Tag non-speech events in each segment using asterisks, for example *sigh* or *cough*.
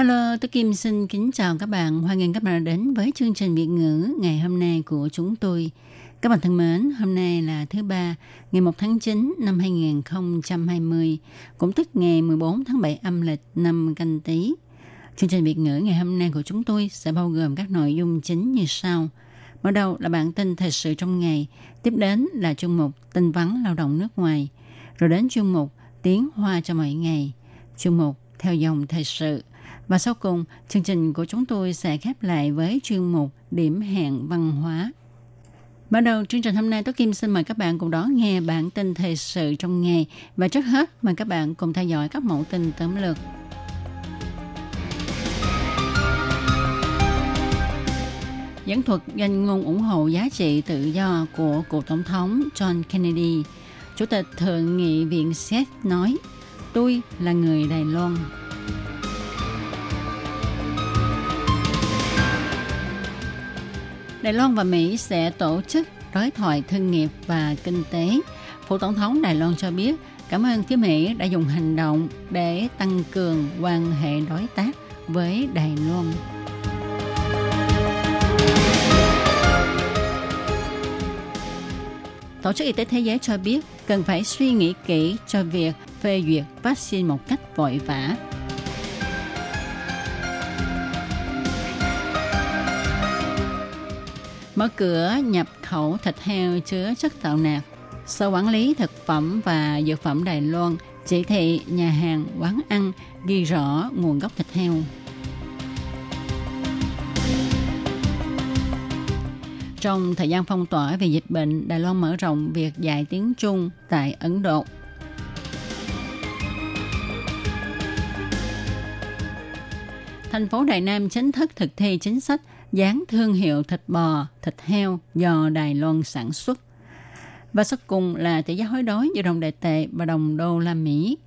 Hello, tôi Kim xin kính chào các bạn. Hoan nghênh các bạn đã đến với chương trình Việt ngữ ngày hôm nay của chúng tôi. Các bạn thân mến, hôm nay là thứ ba, ngày 1 tháng 9 năm 2020, cũng tức ngày 14 tháng 7 âm lịch năm canh tí. Chương trình Việt ngữ ngày hôm nay của chúng tôi sẽ bao gồm các nội dung chính như sau. Mở đầu là bản tin thời sự trong ngày, tiếp đến là chương mục tin vắn lao động nước ngoài, rồi đến chương mục tiếng hoa cho mọi ngày, chương mục theo dòng thời sự. Và sau cùng, chương trình của chúng tôi sẽ khép lại với chuyên mục điểm hẹn văn hóa. bắt đầu chương trình hôm nay, Tố Kim xin mời các bạn cùng đón nghe bản tin thời sự trong ngày. Và trước hết, mời các bạn cùng theo dõi các mẫu tin tóm lược. Dẫn thuật danh ngôn ủng hộ giá trị tự do của cựu tổng thống John Kennedy. Chủ tịch Thượng nghị viện Séc nói, tôi là người Đài Loan. Đài Loan và Mỹ sẽ tổ chức đối thoại thương nghiệp và kinh tế. Phủ Tổng thống Đài Loan cho biết, cảm ơn phía Mỹ đã dùng hành động để tăng cường quan hệ đối tác với Đài Loan. Tổ chức Y tế Thế giới cho biết cần phải suy nghĩ kỹ cho việc phê duyệt vaccine một cách vội vã. Mở cửa nhập khẩu thịt heo chứa chất tạo nạc. Sở quản lý thực phẩm và dược phẩm Đài Loan chỉ thị nhà hàng, quán ăn ghi rõ nguồn gốc thịt heo. Trong thời gian phong tỏa vì dịch bệnh, Đài Loan mở rộng việc dạy tiếng Trung tại Ấn Độ. Thành phố Đài Nam chính thức thực thi chính sách dán thương hiệu thịt bò, thịt heo do Đài Loan sản xuất. Và sau cùng là tỷ giá hối đoái giữa đồng đại tệ và đồng đô la Mỹ.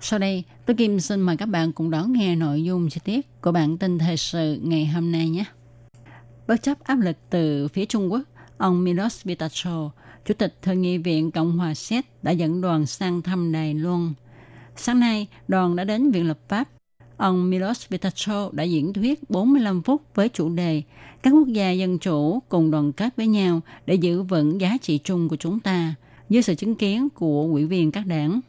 Sau đây, tôi Kim xin mời các bạn cùng đón nghe nội dung chi tiết của bản tin thời sự ngày hôm nay nhé. Bất chấp áp lực từ phía Trung Quốc, ông Milos Vitacho, Chủ tịch Thượng nghị viện Cộng hòa Séc đã dẫn đoàn sang thăm Đài Loan. Sáng nay, đoàn đã đến Viện Lập pháp ông Milos Vitacho đã diễn thuyết 45 phút với chủ đề các quốc gia dân chủ cùng đoàn kết với nhau để giữ vững giá trị chung của chúng ta dưới sự chứng kiến của ủy viên các đảng.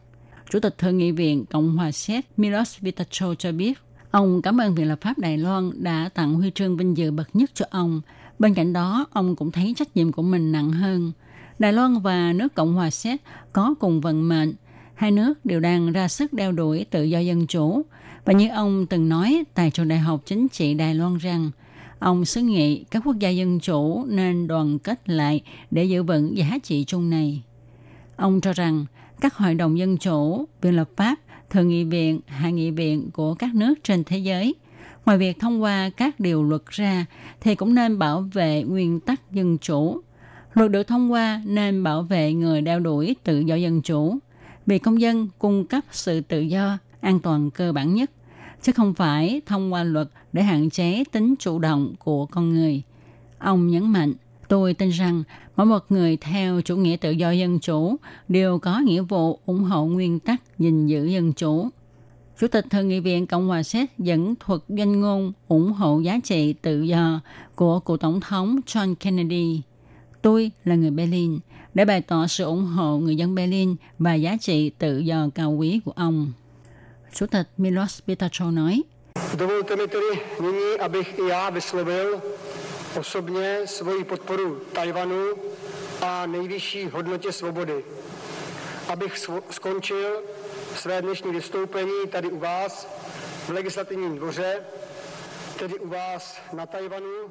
Chủ tịch Thượng nghị viện Cộng hòa Séc Milos Vitacho cho biết ông cảm ơn Viện lập pháp Đài Loan đã tặng huy chương vinh dự bậc nhất cho ông. Bên cạnh đó, ông cũng thấy trách nhiệm của mình nặng hơn. Đài Loan và nước Cộng hòa Séc có cùng vận mệnh. Hai nước đều đang ra sức đeo đuổi tự do dân chủ, và như ông từng nói tại trường Đại học Chính trị Đài Loan rằng, ông xứ nghị các quốc gia dân chủ nên đoàn kết lại để giữ vững giá trị chung này. Ông cho rằng các hội đồng dân chủ, viện lập pháp, thượng nghị viện, hạ nghị viện của các nước trên thế giới, ngoài việc thông qua các điều luật ra, thì cũng nên bảo vệ nguyên tắc dân chủ. Luật được thông qua nên bảo vệ người đeo đuổi tự do dân chủ, vì công dân cung cấp sự tự do an toàn cơ bản nhất, chứ không phải thông qua luật để hạn chế tính chủ động của con người. Ông nhấn mạnh, tôi tin rằng mỗi một người theo chủ nghĩa tự do dân chủ đều có nghĩa vụ ủng hộ nguyên tắc gìn giữ dân chủ. Chủ tịch Thượng nghị viện Cộng hòa Séc dẫn thuật danh ngôn ủng hộ giá trị tự do của cựu tổng thống John Kennedy. Tôi là người Berlin để bày tỏ sự ủng hộ người dân Berlin và giá trị tự do cao quý của ông. Chủ tịch Milos Pitacho nói. Dovolte mi tedy nyní, abych i já vyslovil osobně svoji podporu Tajvanu a nejvyšší hodnotě svobody. Abych skončil své dnešní vystoupení tady u vás v legislativním dvoře, tedy u vás na Tajvanu.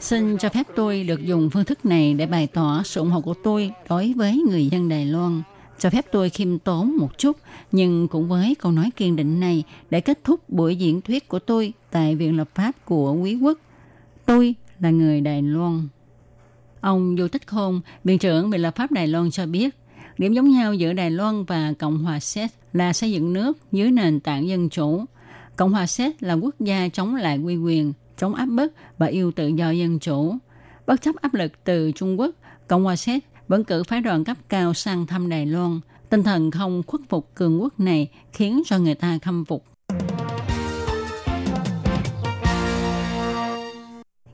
Xin cho phép tôi được dùng phương thức này để bày tỏ sự ủng hộ của tôi đối với người dân Đài Loan cho phép tôi khiêm tốn một chút, nhưng cũng với câu nói kiên định này để kết thúc buổi diễn thuyết của tôi tại Viện Lập pháp của Quý quốc. Tôi là người Đài Loan. Ông Du Tích Khôn, Viện trưởng Viện Lập pháp Đài Loan cho biết, điểm giống nhau giữa Đài Loan và Cộng hòa Séc là xây dựng nước dưới nền tảng dân chủ. Cộng hòa Séc là quốc gia chống lại quy quyền, chống áp bức và yêu tự do dân chủ. Bất chấp áp lực từ Trung Quốc, Cộng hòa Séc vẫn cử phái đoàn cấp cao sang thăm Đài Loan. Tinh thần không khuất phục cường quốc này khiến cho người ta khâm phục.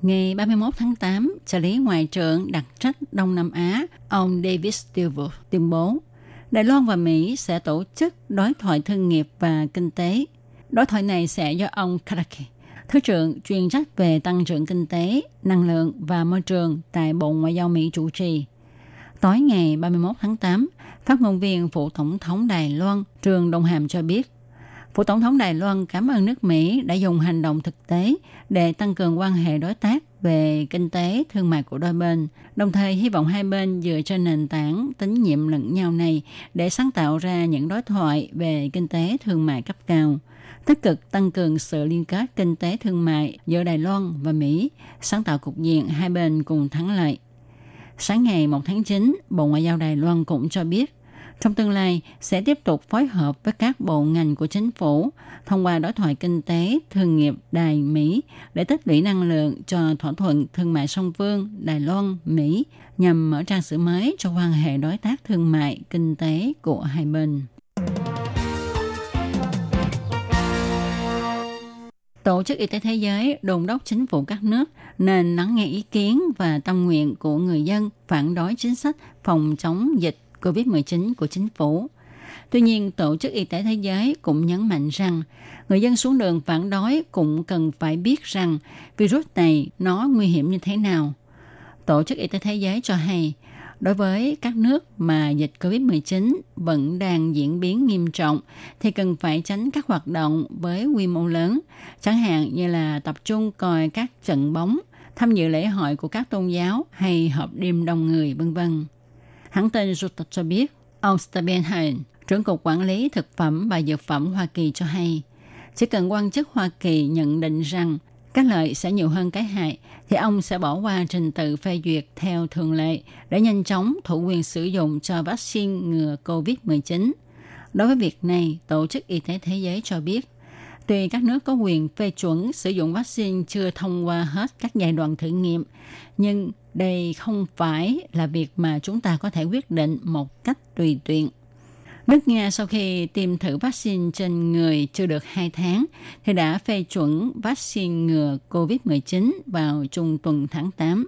Ngày 31 tháng 8, trợ lý Ngoại trưởng đặc trách Đông Nam Á, ông David Stilwell tuyên bố Đài Loan và Mỹ sẽ tổ chức đối thoại thương nghiệp và kinh tế. Đối thoại này sẽ do ông Karaki, Thứ trưởng chuyên trách về tăng trưởng kinh tế, năng lượng và môi trường tại Bộ Ngoại giao Mỹ chủ trì. Tối ngày 31 tháng 8, phát ngôn viên Phụ Tổng thống Đài Loan Trường Đông Hàm cho biết, Phụ Tổng thống Đài Loan cảm ơn nước Mỹ đã dùng hành động thực tế để tăng cường quan hệ đối tác về kinh tế, thương mại của đôi bên, đồng thời hy vọng hai bên dựa trên nền tảng tín nhiệm lẫn nhau này để sáng tạo ra những đối thoại về kinh tế thương mại cấp cao, tích cực tăng cường sự liên kết kinh tế thương mại giữa Đài Loan và Mỹ, sáng tạo cục diện hai bên cùng thắng lợi. Sáng ngày 1 tháng 9, Bộ Ngoại giao Đài Loan cũng cho biết, trong tương lai sẽ tiếp tục phối hợp với các bộ ngành của chính phủ thông qua đối thoại kinh tế, thương nghiệp Đài Mỹ để tích lũy năng lượng cho thỏa thuận thương mại song phương Đài Loan Mỹ nhằm mở trang sử mới cho quan hệ đối tác thương mại kinh tế của hai bên. Tổ chức Y tế Thế giới đồn đốc chính phủ các nước nên lắng nghe ý kiến và tâm nguyện của người dân phản đối chính sách phòng chống dịch COVID-19 của chính phủ. Tuy nhiên, Tổ chức Y tế Thế giới cũng nhấn mạnh rằng người dân xuống đường phản đối cũng cần phải biết rằng virus này nó nguy hiểm như thế nào. Tổ chức Y tế Thế giới cho hay, Đối với các nước mà dịch COVID-19 vẫn đang diễn biến nghiêm trọng thì cần phải tránh các hoạt động với quy mô lớn, chẳng hạn như là tập trung coi các trận bóng, tham dự lễ hội của các tôn giáo hay họp đêm đông người, vân vân. Hãng tin Reuters cho biết, ông Stephen trưởng cục quản lý thực phẩm và dược phẩm Hoa Kỳ cho hay, chỉ cần quan chức Hoa Kỳ nhận định rằng các lợi sẽ nhiều hơn cái hại, thì ông sẽ bỏ qua trình tự phê duyệt theo thường lệ để nhanh chóng thủ quyền sử dụng cho vaccine ngừa COVID-19. Đối với việc này, Tổ chức Y tế Thế giới cho biết, tuy các nước có quyền phê chuẩn sử dụng vaccine chưa thông qua hết các giai đoạn thử nghiệm, nhưng đây không phải là việc mà chúng ta có thể quyết định một cách tùy tiện. Nước Nga sau khi tiêm thử vaccine trên người chưa được 2 tháng thì đã phê chuẩn vaccine ngừa COVID-19 vào trung tuần tháng 8.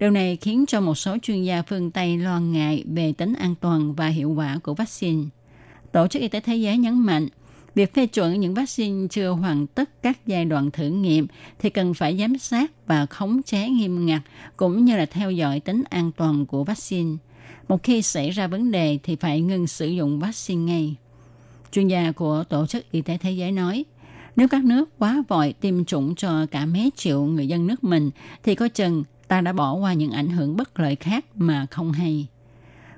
Điều này khiến cho một số chuyên gia phương Tây lo ngại về tính an toàn và hiệu quả của vaccine. Tổ chức Y tế Thế giới nhấn mạnh, việc phê chuẩn những vaccine chưa hoàn tất các giai đoạn thử nghiệm thì cần phải giám sát và khống chế nghiêm ngặt cũng như là theo dõi tính an toàn của vaccine. Một khi xảy ra vấn đề thì phải ngừng sử dụng vaccine ngay. Chuyên gia của Tổ chức Y tế Thế giới nói, nếu các nước quá vội tiêm chủng cho cả mấy triệu người dân nước mình thì có chừng ta đã bỏ qua những ảnh hưởng bất lợi khác mà không hay.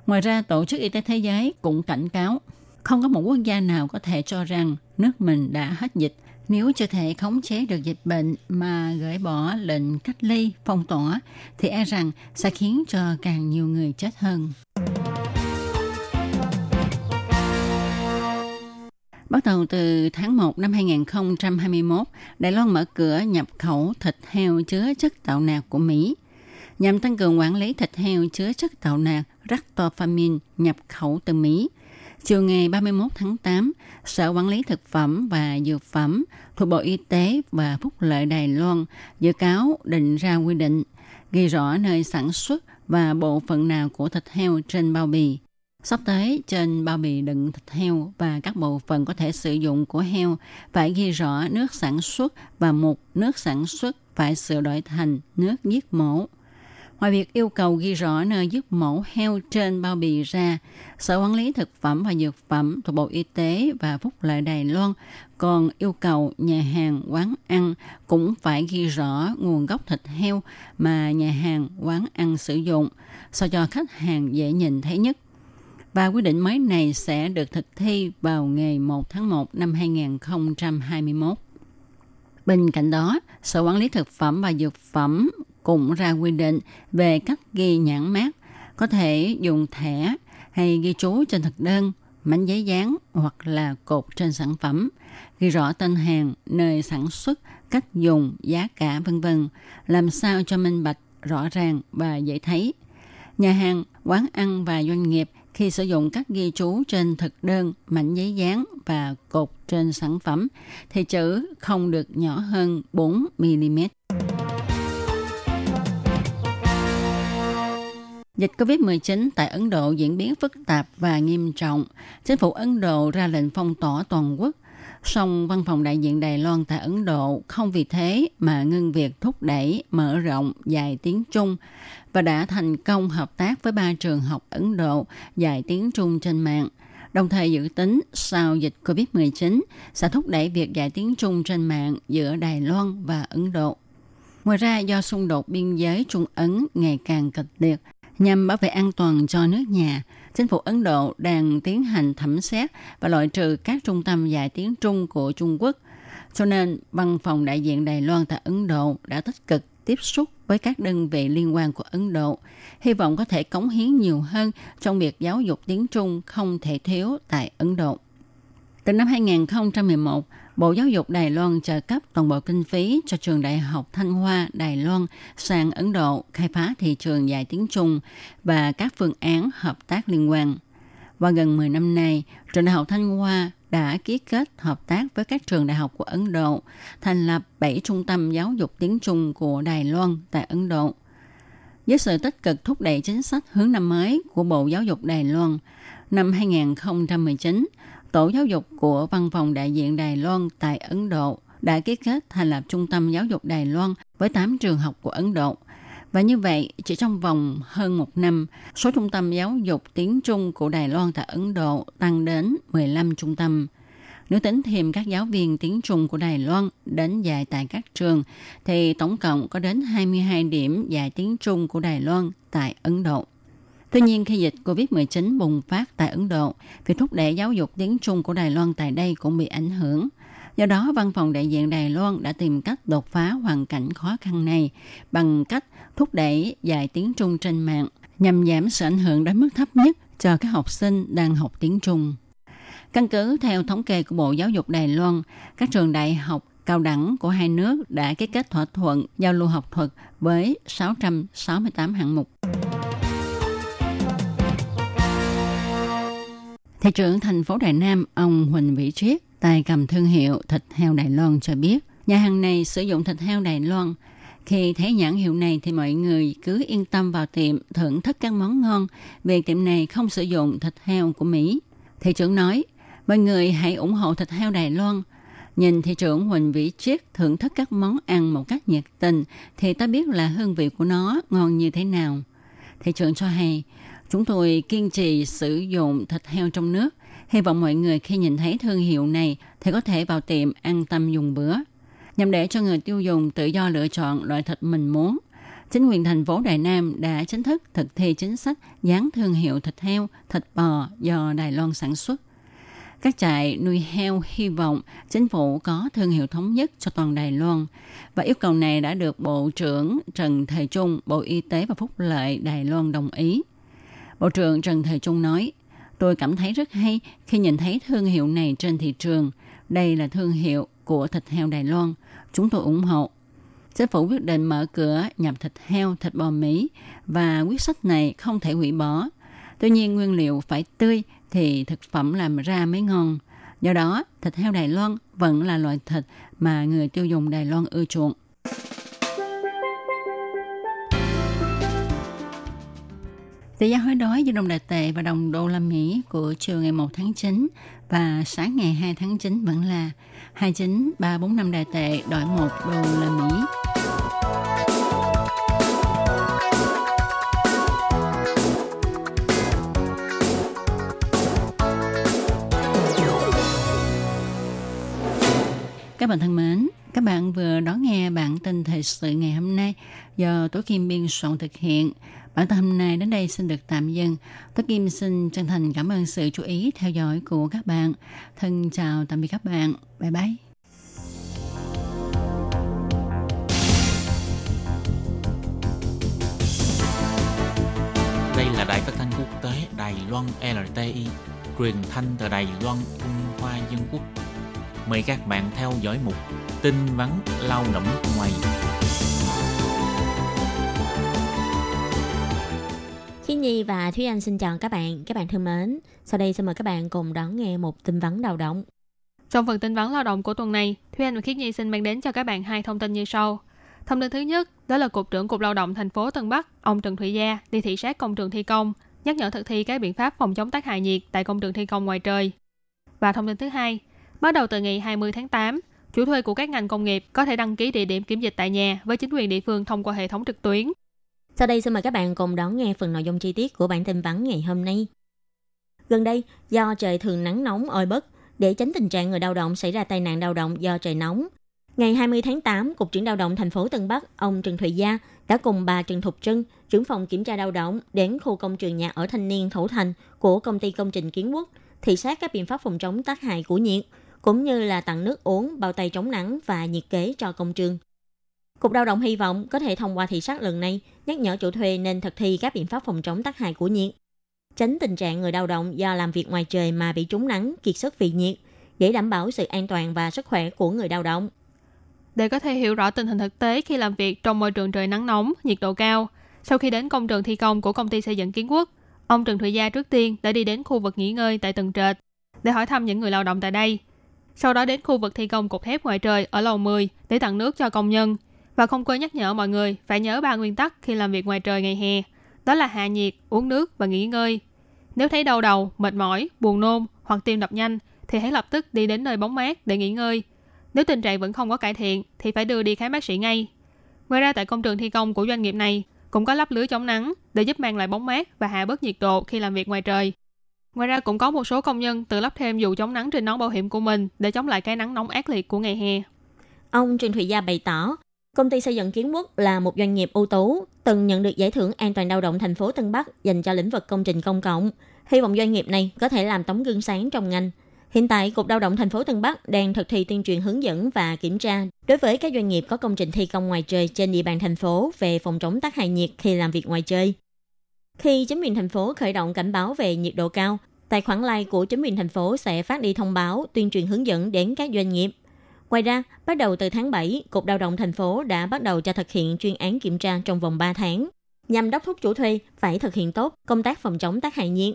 Ngoài ra, Tổ chức Y tế Thế giới cũng cảnh cáo không có một quốc gia nào có thể cho rằng nước mình đã hết dịch nếu chưa thể khống chế được dịch bệnh mà gửi bỏ lệnh cách ly, phong tỏa, thì e rằng sẽ khiến cho càng nhiều người chết hơn. Bắt đầu từ tháng 1 năm 2021, Đài Loan mở cửa nhập khẩu thịt heo chứa chất tạo nạc của Mỹ. Nhằm tăng cường quản lý thịt heo chứa chất tạo nạc ractopamine nhập khẩu từ Mỹ – Chiều ngày 31 tháng 8, Sở Quản lý Thực phẩm và Dược phẩm thuộc Bộ Y tế và Phúc lợi Đài Loan dự cáo định ra quy định ghi rõ nơi sản xuất và bộ phận nào của thịt heo trên bao bì. Sắp tới, trên bao bì đựng thịt heo và các bộ phận có thể sử dụng của heo phải ghi rõ nước sản xuất và mục nước sản xuất phải sửa đổi thành nước giết mổ. Ngoài việc yêu cầu ghi rõ nơi giết mổ heo trên bao bì ra, Sở Quản lý Thực phẩm và Dược phẩm thuộc Bộ Y tế và Phúc lợi Đài Loan còn yêu cầu nhà hàng, quán ăn cũng phải ghi rõ nguồn gốc thịt heo mà nhà hàng, quán ăn sử dụng, sao cho khách hàng dễ nhìn thấy nhất. và quyết định mới này sẽ được thực thi vào ngày 1 tháng 1 năm 2021. Bên cạnh đó, Sở Quản lý Thực phẩm và Dược phẩm cũng ra quy định về cách ghi nhãn mát, có thể dùng thẻ hay ghi chú trên thực đơn, mảnh giấy dán hoặc là cột trên sản phẩm, ghi rõ tên hàng, nơi sản xuất, cách dùng, giá cả vân vân, làm sao cho minh bạch, rõ ràng và dễ thấy. Nhà hàng, quán ăn và doanh nghiệp khi sử dụng các ghi chú trên thực đơn, mảnh giấy dán và cột trên sản phẩm thì chữ không được nhỏ hơn 4 mm. Dịch COVID-19 tại Ấn Độ diễn biến phức tạp và nghiêm trọng. Chính phủ Ấn Độ ra lệnh phong tỏa toàn quốc. Song văn phòng đại diện Đài Loan tại Ấn Độ không vì thế mà ngưng việc thúc đẩy, mở rộng dạy tiếng Trung và đã thành công hợp tác với ba trường học Ấn Độ dạy tiếng Trung trên mạng. Đồng thời dự tính sau dịch COVID-19 sẽ thúc đẩy việc dạy tiếng Trung trên mạng giữa Đài Loan và Ấn Độ. Ngoài ra, do xung đột biên giới Trung Ấn ngày càng kịch liệt, nhằm bảo vệ an toàn cho nước nhà, chính phủ Ấn Độ đang tiến hành thẩm xét và loại trừ các trung tâm dạy tiếng Trung của Trung Quốc. Cho nên, văn phòng đại diện Đài Loan tại Ấn Độ đã tích cực tiếp xúc với các đơn vị liên quan của Ấn Độ, hy vọng có thể cống hiến nhiều hơn trong việc giáo dục tiếng Trung không thể thiếu tại Ấn Độ. Từ năm 2011, Bộ Giáo dục Đài Loan trợ cấp toàn bộ kinh phí cho trường Đại học Thanh Hoa Đài Loan sang Ấn Độ khai phá thị trường dạy tiếng Trung và các phương án hợp tác liên quan. Và gần 10 năm nay, trường Đại học Thanh Hoa đã ký kết hợp tác với các trường đại học của Ấn Độ, thành lập 7 trung tâm giáo dục tiếng Trung của Đài Loan tại Ấn Độ. Với sự tích cực thúc đẩy chính sách hướng năm mới của Bộ Giáo dục Đài Loan, năm 2019, Tổ giáo dục của Văn phòng đại diện Đài Loan tại Ấn Độ đã ký kết thành lập Trung tâm Giáo dục Đài Loan với 8 trường học của Ấn Độ. Và như vậy, chỉ trong vòng hơn một năm, số trung tâm giáo dục tiếng Trung của Đài Loan tại Ấn Độ tăng đến 15 trung tâm. Nếu tính thêm các giáo viên tiếng Trung của Đài Loan đến dạy tại các trường, thì tổng cộng có đến 22 điểm dạy tiếng Trung của Đài Loan tại Ấn Độ. Tuy nhiên, khi dịch COVID-19 bùng phát tại Ấn Độ, việc thúc đẩy giáo dục tiếng Trung của Đài Loan tại đây cũng bị ảnh hưởng. Do đó, văn phòng đại diện Đài Loan đã tìm cách đột phá hoàn cảnh khó khăn này bằng cách thúc đẩy dạy tiếng Trung trên mạng nhằm giảm sự ảnh hưởng đến mức thấp nhất cho các học sinh đang học tiếng Trung. Căn cứ theo thống kê của Bộ Giáo dục Đài Loan, các trường đại học cao đẳng của hai nước đã ký kết thỏa thuận giao lưu học thuật với 668 hạng mục. Thị trưởng thành phố Đài Nam, ông Huỳnh Vĩ Triết, tài cầm thương hiệu thịt heo Đài Loan cho biết, nhà hàng này sử dụng thịt heo Đài Loan. Khi thấy nhãn hiệu này thì mọi người cứ yên tâm vào tiệm thưởng thức các món ngon vì tiệm này không sử dụng thịt heo của Mỹ. Thị trưởng nói, mọi người hãy ủng hộ thịt heo Đài Loan. Nhìn thị trưởng Huỳnh Vĩ Triết thưởng thức các món ăn một cách nhiệt tình thì ta biết là hương vị của nó ngon như thế nào. Thị trưởng cho hay, Chúng tôi kiên trì sử dụng thịt heo trong nước. Hy vọng mọi người khi nhìn thấy thương hiệu này thì có thể vào tiệm an tâm dùng bữa. Nhằm để cho người tiêu dùng tự do lựa chọn loại thịt mình muốn. Chính quyền thành phố Đài Nam đã chính thức thực thi chính sách dán thương hiệu thịt heo, thịt bò do Đài Loan sản xuất. Các trại nuôi heo hy vọng chính phủ có thương hiệu thống nhất cho toàn Đài Loan và yêu cầu này đã được Bộ trưởng Trần Thời Trung, Bộ Y tế và Phúc lợi Đài Loan đồng ý. Bộ trưởng Trần Thời Trung nói, tôi cảm thấy rất hay khi nhìn thấy thương hiệu này trên thị trường. Đây là thương hiệu của thịt heo Đài Loan. Chúng tôi ủng hộ. Chính phủ quyết định mở cửa nhập thịt heo, thịt bò Mỹ và quyết sách này không thể hủy bỏ. Tuy nhiên nguyên liệu phải tươi thì thực phẩm làm ra mới ngon. Do đó, thịt heo Đài Loan vẫn là loại thịt mà người tiêu dùng Đài Loan ưa chuộng. Tỷ giá hối đoái giữa đồng đại tệ và đồng đô la Mỹ của chiều ngày 1 tháng 9 và sáng ngày 2 tháng 9 vẫn là 29345 đại tệ đổi 1 đô la Mỹ. Các bạn thân mến, Các bạn vừa đón nghe bản tin thời sự ngày hôm nay do Tố Kim biên soạn thực hiện. Bản tin hôm nay đến đây xin được tạm dừng. tất Kim xin chân thành cảm ơn sự chú ý theo dõi của các bạn. Thân chào tạm biệt các bạn. Bye bye. Đây là đài phát thanh quốc tế Đài Loan LTI, truyền thanh từ Đài Loan, Trung Hoa Dân Quốc. Mời các bạn theo dõi mục tin vắn lao động ngoài. Nhi và Thúy Anh xin chào các bạn. Các bạn thân mến, sau đây xin mời các bạn cùng đón nghe một tin vắn lao động. Trong phần tin vắn lao động của tuần này, Thúy Anh và Khiết Nhi xin mang đến cho các bạn hai thông tin như sau. Thông tin thứ nhất, đó là Cục trưởng Cục Lao động thành phố Tân Bắc, ông Trần Thụy Gia đi thị sát công trường thi công, nhắc nhở thực thi các biện pháp phòng chống tác hại nhiệt tại công trường thi công ngoài trời. Và thông tin thứ hai, bắt đầu từ ngày 20 tháng 8, chủ thuê của các ngành công nghiệp có thể đăng ký địa điểm kiểm dịch tại nhà với chính quyền địa phương thông qua hệ thống trực tuyến. Sau đây xin mời các bạn cùng đón nghe phần nội dung chi tiết của bản tin vắn ngày hôm nay. Gần đây, do trời thường nắng nóng oi bức, để tránh tình trạng người lao động xảy ra tai nạn lao động do trời nóng, ngày 20 tháng 8, Cục trưởng lao động thành phố Tân Bắc, ông Trần Thụy Gia đã cùng bà Trần Thục Trân, trưởng phòng kiểm tra lao động đến khu công trường nhà ở thanh niên Thổ Thành của công ty công trình Kiến Quốc, thị sát các biện pháp phòng chống tác hại của nhiệt, cũng như là tặng nước uống, bao tay chống nắng và nhiệt kế cho công trường. Cục lao động hy vọng có thể thông qua thị sát lần này nhắc nhở chủ thuê nên thực thi các biện pháp phòng chống tác hại của nhiệt, tránh tình trạng người lao động do làm việc ngoài trời mà bị trúng nắng, kiệt sức vì nhiệt, để đảm bảo sự an toàn và sức khỏe của người lao động. Để có thể hiểu rõ tình hình thực tế khi làm việc trong môi trường trời nắng nóng, nhiệt độ cao, sau khi đến công trường thi công của công ty xây dựng Kiến Quốc, ông Trần Thụy Gia trước tiên đã đi đến khu vực nghỉ ngơi tại tầng trệt để hỏi thăm những người lao động tại đây. Sau đó đến khu vực thi công cột thép ngoài trời ở lầu 10 để tặng nước cho công nhân và không quên nhắc nhở mọi người phải nhớ ba nguyên tắc khi làm việc ngoài trời ngày hè, đó là hạ nhiệt, uống nước và nghỉ ngơi. Nếu thấy đau đầu, mệt mỏi, buồn nôn hoặc tim đập nhanh thì hãy lập tức đi đến nơi bóng mát để nghỉ ngơi. Nếu tình trạng vẫn không có cải thiện thì phải đưa đi khám bác sĩ ngay. Ngoài ra tại công trường thi công của doanh nghiệp này cũng có lắp lưới chống nắng để giúp mang lại bóng mát và hạ bớt nhiệt độ khi làm việc ngoài trời. Ngoài ra cũng có một số công nhân tự lắp thêm dù chống nắng trên nón bảo hiểm của mình để chống lại cái nắng nóng ác liệt của ngày hè. Ông Trần Thụy Gia bày tỏ, công ty xây dựng Kiến Quốc là một doanh nghiệp ưu tú, từng nhận được giải thưởng an toàn lao động thành phố Tân Bắc dành cho lĩnh vực công trình công cộng. Hy vọng doanh nghiệp này có thể làm tấm gương sáng trong ngành. Hiện tại, Cục Lao động thành phố Tân Bắc đang thực thi tuyên truyền hướng dẫn và kiểm tra đối với các doanh nghiệp có công trình thi công ngoài trời trên địa bàn thành phố về phòng chống tác hại nhiệt khi làm việc ngoài trời. Khi chính quyền thành phố khởi động cảnh báo về nhiệt độ cao, tài khoản like của chính quyền thành phố sẽ phát đi thông báo tuyên truyền hướng dẫn đến các doanh nghiệp. Ngoài ra, bắt đầu từ tháng 7, Cục Lao động thành phố đã bắt đầu cho thực hiện chuyên án kiểm tra trong vòng 3 tháng, nhằm đốc thúc chủ thuê phải thực hiện tốt công tác phòng chống tác hại nhiệt.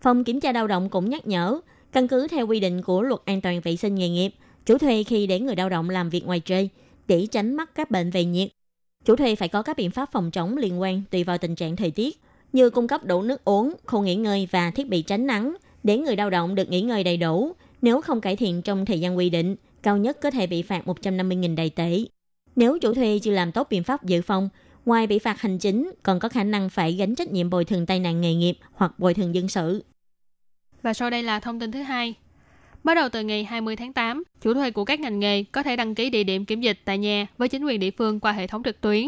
Phòng kiểm tra lao động cũng nhắc nhở, căn cứ theo quy định của luật an toàn vệ sinh nghề nghiệp, chủ thuê khi để người lao động làm việc ngoài trời để tránh mắc các bệnh về nhiệt. Chủ thuê phải có các biện pháp phòng chống liên quan tùy vào tình trạng thời tiết, như cung cấp đủ nước uống, khu nghỉ ngơi và thiết bị tránh nắng để người lao động được nghỉ ngơi đầy đủ. Nếu không cải thiện trong thời gian quy định, cao nhất có thể bị phạt 150.000 đầy tệ. Nếu chủ thuê chưa làm tốt biện pháp dự phòng, ngoài bị phạt hành chính, còn có khả năng phải gánh trách nhiệm bồi thường tai nạn nghề nghiệp hoặc bồi thường dân sự. Và sau đây là thông tin thứ hai. Bắt đầu từ ngày 20 tháng 8, chủ thuê của các ngành nghề có thể đăng ký địa điểm kiểm dịch tại nhà với chính quyền địa phương qua hệ thống trực tuyến.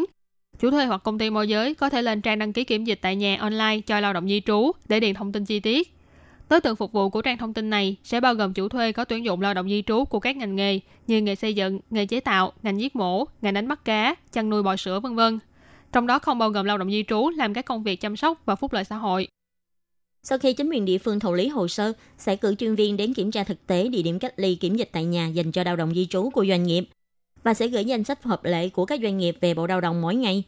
Chủ thuê hoặc công ty môi giới có thể lên trang đăng ký kiểm dịch tại nhà online cho lao động di trú để điền thông tin chi tiết. Đối tượng phục vụ của trang thông tin này sẽ bao gồm chủ thuê có tuyển dụng lao động di trú của các ngành nghề như nghề xây dựng, nghề chế tạo, ngành giết mổ, ngành đánh bắt cá, chăn nuôi bò sữa vân vân. Trong đó không bao gồm lao động di trú làm các công việc chăm sóc và phúc lợi xã hội. Sau khi chính quyền địa phương thụ lý hồ sơ, sẽ cử chuyên viên đến kiểm tra thực tế địa điểm cách ly kiểm dịch tại nhà dành cho lao động di trú của doanh nghiệp và sẽ gửi danh sách hợp lệ của các doanh nghiệp về Bộ Lao động mỗi ngày.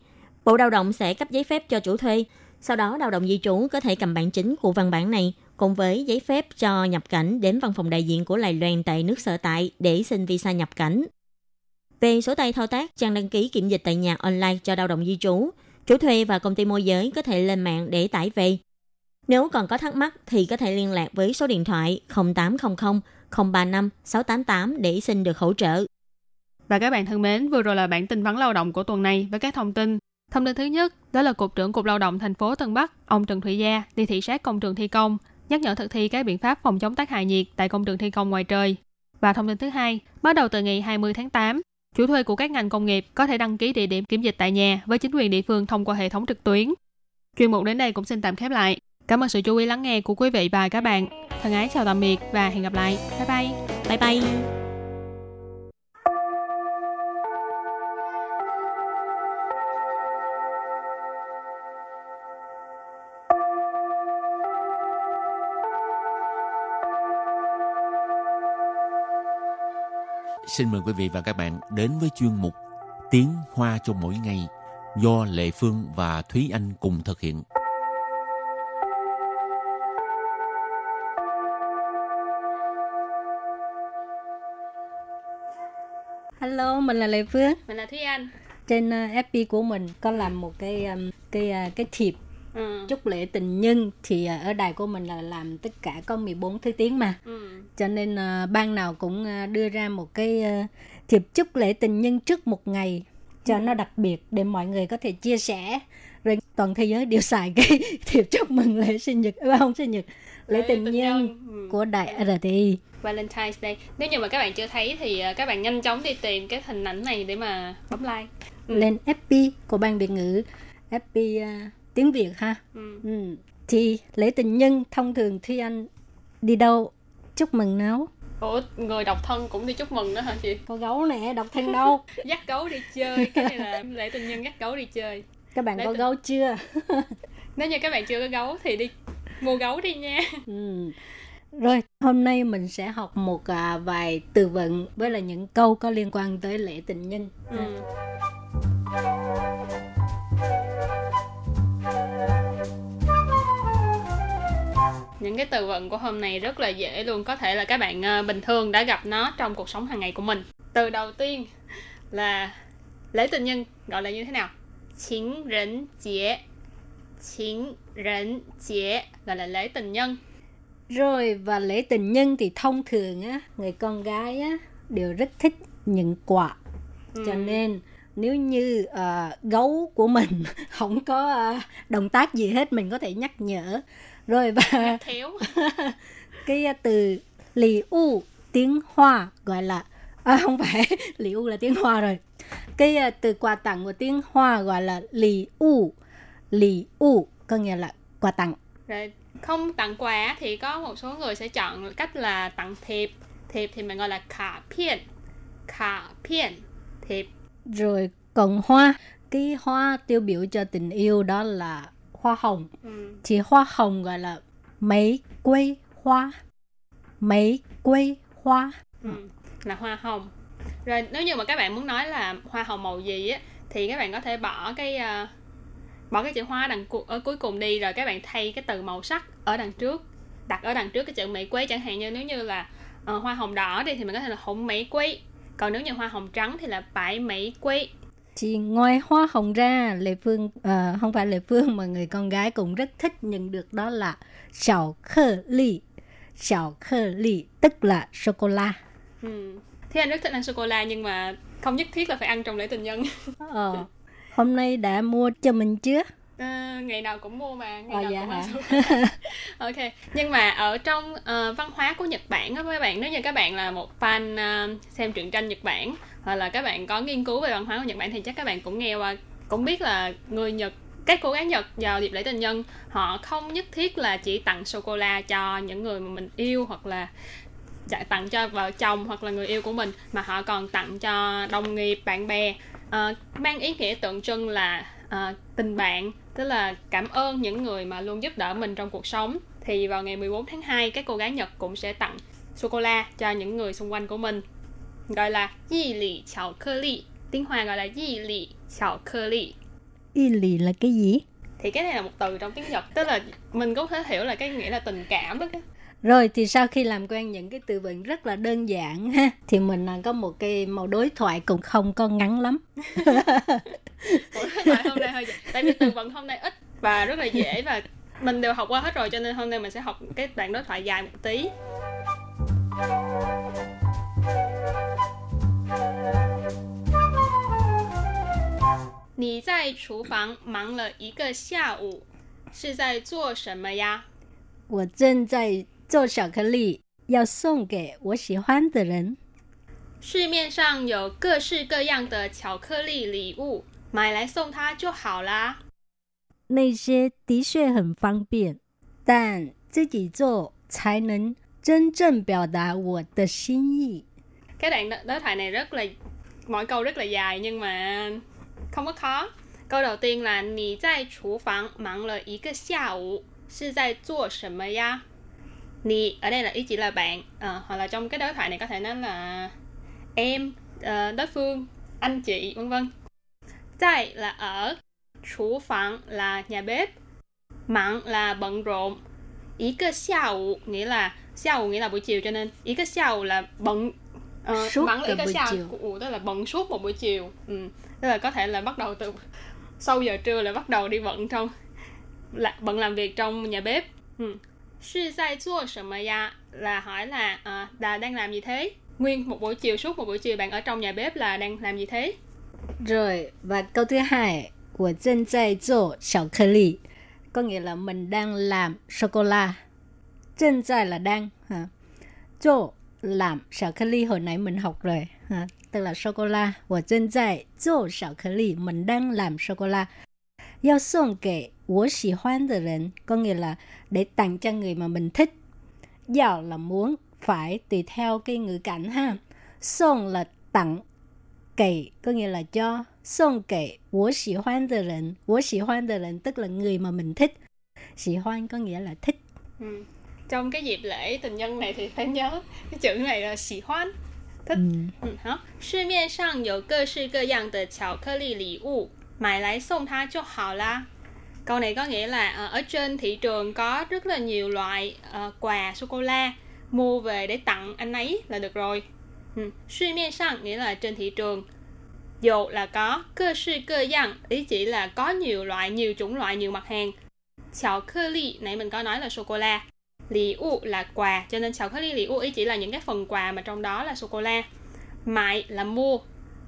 Bộ Lao động sẽ cấp giấy phép cho chủ thuê. Sau đó, lao động di trú có thể cầm bản chính của văn bản này cùng với giấy phép cho nhập cảnh đến văn phòng đại diện của Lài Loan tại nước sở tại để xin visa nhập cảnh. Về số tay thao tác trang đăng ký kiểm dịch tại nhà online cho lao động di trú, chủ thuê và công ty môi giới có thể lên mạng để tải về. Nếu còn có thắc mắc thì có thể liên lạc với số điện thoại 0800 035 688 để xin được hỗ trợ. Và các bạn thân mến, vừa rồi là bản tin vắn lao động của tuần này với các thông tin. Thông tin thứ nhất, đó là Cục trưởng Cục Lao động thành phố Tân Bắc, ông Trần Thụy Gia đi thị sát công trường thi công, nhắc nhở thực thi các biện pháp phòng chống tác hại nhiệt tại công trường thi công ngoài trời. Và thông tin thứ hai, bắt đầu từ ngày 20 tháng 8, Chủ thuê của các ngành công nghiệp có thể đăng ký địa điểm kiểm dịch tại nhà với chính quyền địa phương thông qua hệ thống trực tuyến. Chuyên mục đến đây cũng xin tạm khép lại. Cảm ơn sự chú ý lắng nghe của quý vị và các bạn. Thân ái chào tạm biệt và hẹn gặp lại. Bye bye. Bye bye. Xin mời quý vị và các bạn đến với chuyên mục Tiếng Hoa cho mỗi ngày do Lệ Phương và Thúy Anh cùng thực hiện. Hello, mình là Lệ Phương. Mình là Thúy Anh. Trên uh, FB của mình có làm một cái um, cái uh, cái thiệp Ừ. chúc lễ tình nhân thì uh, ở đài của mình là làm tất cả có 14 thứ tiếng mà. Ừ. Cho nên uh, ban nào cũng uh, đưa ra một cái uh, thiệp chúc lễ tình nhân trước một ngày cho nó đặc biệt để mọi người có thể chia sẻ rồi toàn thế giới đều xài cái *laughs* thiệp chúc mừng lễ sinh nhật à, không sinh nhật lễ tình nhân Ừ. của đài RTI Valentine's Day. Nếu như mà các bạn chưa thấy thì các bạn nhanh chóng đi tìm cái hình ảnh này để mà bấm like. Ừ. lên FB của ban Việt ngữ FB uh, tiếng Việt ha Ừ. ừ. thì lễ tình nhân thông thường Thúy Anh đi đâu chúc mừng nào Ủa, người độc thân cũng đi chúc mừng đó hả chị? có gấu nè độc thân đâu *laughs* Dắt gấu đi chơi. Cái này là lễ tình nhân dắt gấu đi chơi. các bạn Lễ có tình- gấu chưa *laughs* Nếu như các bạn chưa có gấu thì đi mua gấu đi nha. Ừ. Rồi, hôm nay mình sẽ học một à, vài từ vựng với là những câu có liên quan tới lễ tình nhân. Ừ. Những cái từ vựng của hôm nay rất là dễ luôn Có thể là các bạn ờ, bình thường đã gặp nó trong cuộc sống hàng ngày của mình Từ đầu tiên là lễ tình nhân gọi là như thế nào? Chính rỉnh chế Chính rỉnh chế gọi là lễ tình nhân Rồi, và lễ tình nhân thì thông thường á, người con gái á, đều rất thích những quà. Cho nên nếu như à, gấu của mình *laughs* không có à, động tác gì hết, mình có thể nhắc nhở. Rồi và Thiếu *laughs* cái à, từ lì u tiếng Hoa gọi là à, không phải *laughs* lì u là tiếng Hoa rồi. Cái à, từ quà tặng của tiếng Hoa gọi là lì u. Lì u có nghĩa là quà tặng. Rồi không tặng quà thì có một số người sẽ chọn cách là tặng thiệp. Thiệp thì mình gọi là khả phiên Khả phiên Thiệp. Rồi còn hoa. Cái hoa tiêu biểu cho tình yêu đó là hoa hồng. Ừ. thì hoa hồng gọi là mấy quây hoa. Mấy quây hoa. Ừ. Là hoa hồng. Rồi nếu như mà các bạn muốn nói là hoa hồng màu gì á Thì các bạn có thể bỏ cái à, Bỏ cái chữ hoa đằng cu- ở cuối cùng đi Rồi các bạn thay cái từ màu sắc ở đằng trước Đặt ở đằng trước cái chữ mỹ quế. Chẳng hạn như nếu như là ờ, hoa hồng đỏ đi Thì mình có thể là hồng mỹ quế. Còn nếu như hoa hồng trắng thì là bãi mỹ quế Thì ngoài hoa hồng ra, Lệ Phương, ờ, không phải Lệ Phương mà người con gái cũng rất thích nhận được đó là xào khơ ly. Xào khơ ly tức là sô-cô-la. Ừ. Thế anh rất thích ăn sô cô la nhưng mà không nhất thiết là phải ăn trong lễ tình nhân. Ờ, hôm nay đã mua cho mình chưa? Ờ, ngày nào cũng mua mà, ngày Ờ, nào dạ cũng hả? *laughs* ok, nhưng mà ở trong ờ, văn hóa của Nhật Bản á các bạn, nếu như các bạn là một fan ờ, xem truyện tranh Nhật Bản hoặc là các bạn có nghiên cứu về văn hóa của Nhật Bản thì chắc các bạn cũng nghe qua cũng biết là người Nhật các cô gái Nhật vào dịp lễ tình nhân họ không nhất thiết là chỉ tặng sô cô la cho những người mà mình yêu hoặc là dạ, tặng cho vợ chồng hoặc là người yêu của mình mà họ còn tặng cho đồng nghiệp bạn bè Ờ, mang ý nghĩa tượng trưng là ờ, tình bạn tức là cảm ơn những người mà luôn giúp đỡ mình trong cuộc sống thì vào ngày 14 tháng 2 các cô gái Nhật cũng sẽ tặng sô cô la cho những người xung quanh của mình gọi là yi lì chào cơ ly tiếng Hoa gọi là yi lì chào cơ ly Y lì là cái gì? thì cái này là một từ trong tiếng Nhật tức là mình có thể hiểu là cái nghĩa là tình cảm đó Rồi thì sau khi làm quen những cái từ vựng rất là đơn giản ha thì mình có một cái màu đối thoại cũng không có ngắn lắm. *laughs* Ủa, tại hôm nay hơi dễ. tại vì từ vựng hôm nay ít và rất là dễ và mình đều học qua hết rồi cho nên hôm nay mình sẽ học cái đoạn đối thoại dài một tí 你在厨房忙了一个下午，是在做什么呀？我正在做巧克力，要送给我喜欢的人。 市面上有各式各样的巧克力礼物， 买来送他就好啦。那些的确很方便，但自己做才能真正表达我的心意。 Cái đoạn đ- đối thoại này rất là mỗi câu rất là dài nhưng mà không có khó. Câu đầu tiên là 你在厨房忙了一个下午，是在做什么呀？你 ở đây là ý chỉ là bạn Ờ, hoặc là trong cái đối thoại này có thể nói là em, ờ, đối phương, anh chị vân vân. 在 là ở, chủ phòng là nhà bếp, mặn là bận rộn. Ý cơ xiao nghĩa là xiao nghĩa là buổi chiều cho nên ý cơ xiao là bận uh, suốt bận ý cơ xiao chiều. tức là bận suốt một buổi chiều. Ừ. Tức là có thể là bắt đầu từ sau giờ trưa là bắt đầu đi bận trong là, bận làm việc trong nhà bếp. Ừ. Sư sai ya là hỏi là uh, à, là đang làm gì thế? Nguyên một buổi chiều suốt một buổi chiều bạn ở trong nhà bếp là đang làm gì thế? Rồi, và câu thứ hai, 我正在做巧克力, có nghĩa là mình đang làm sô-cô-la.正在là đang, ha.做, làm, 巧克力hồi nãy mình học rồi, ha. tức là sô-cô-la. 我正在做巧克力, mình đang làm sô-cô-la. 要送给我喜欢的人, có nghĩa là để tặng cho người mà mình thích. Giao là muốn, phải tùy theo cái ngữ cảnh ha.送là tặng, 给 có nghĩa là cho 送给我喜欢的人我喜欢的人 tức là người mà mình thích 喜欢 có nghĩa là thích ừ. trong cái dịp lễ tình nhân này thì phải nhớ cái chữ này là xì hoan thích ừ. Ừ, hả? 市面上有各式各样的巧克力礼物，买来送他就好啦。Câu này có nghĩa là ờ, ở trên thị trường có rất là nhiều loại ờ, quà sô cô la mua về để tặng anh ấy là được rồi. Ừ. 市面上 nghĩa là trên thị trường. Dù là có, cơ sư cơ dạng ý chỉ là có nhiều loại, nhiều chủng loại, nhiều mặt hàng. Chào cơ ly, nãy mình có nói là sô cô la. Lì u là quà, cho nên chào cơ ly lì u ý chỉ là những cái phần quà mà trong đó là sô cô la. Mại là mua,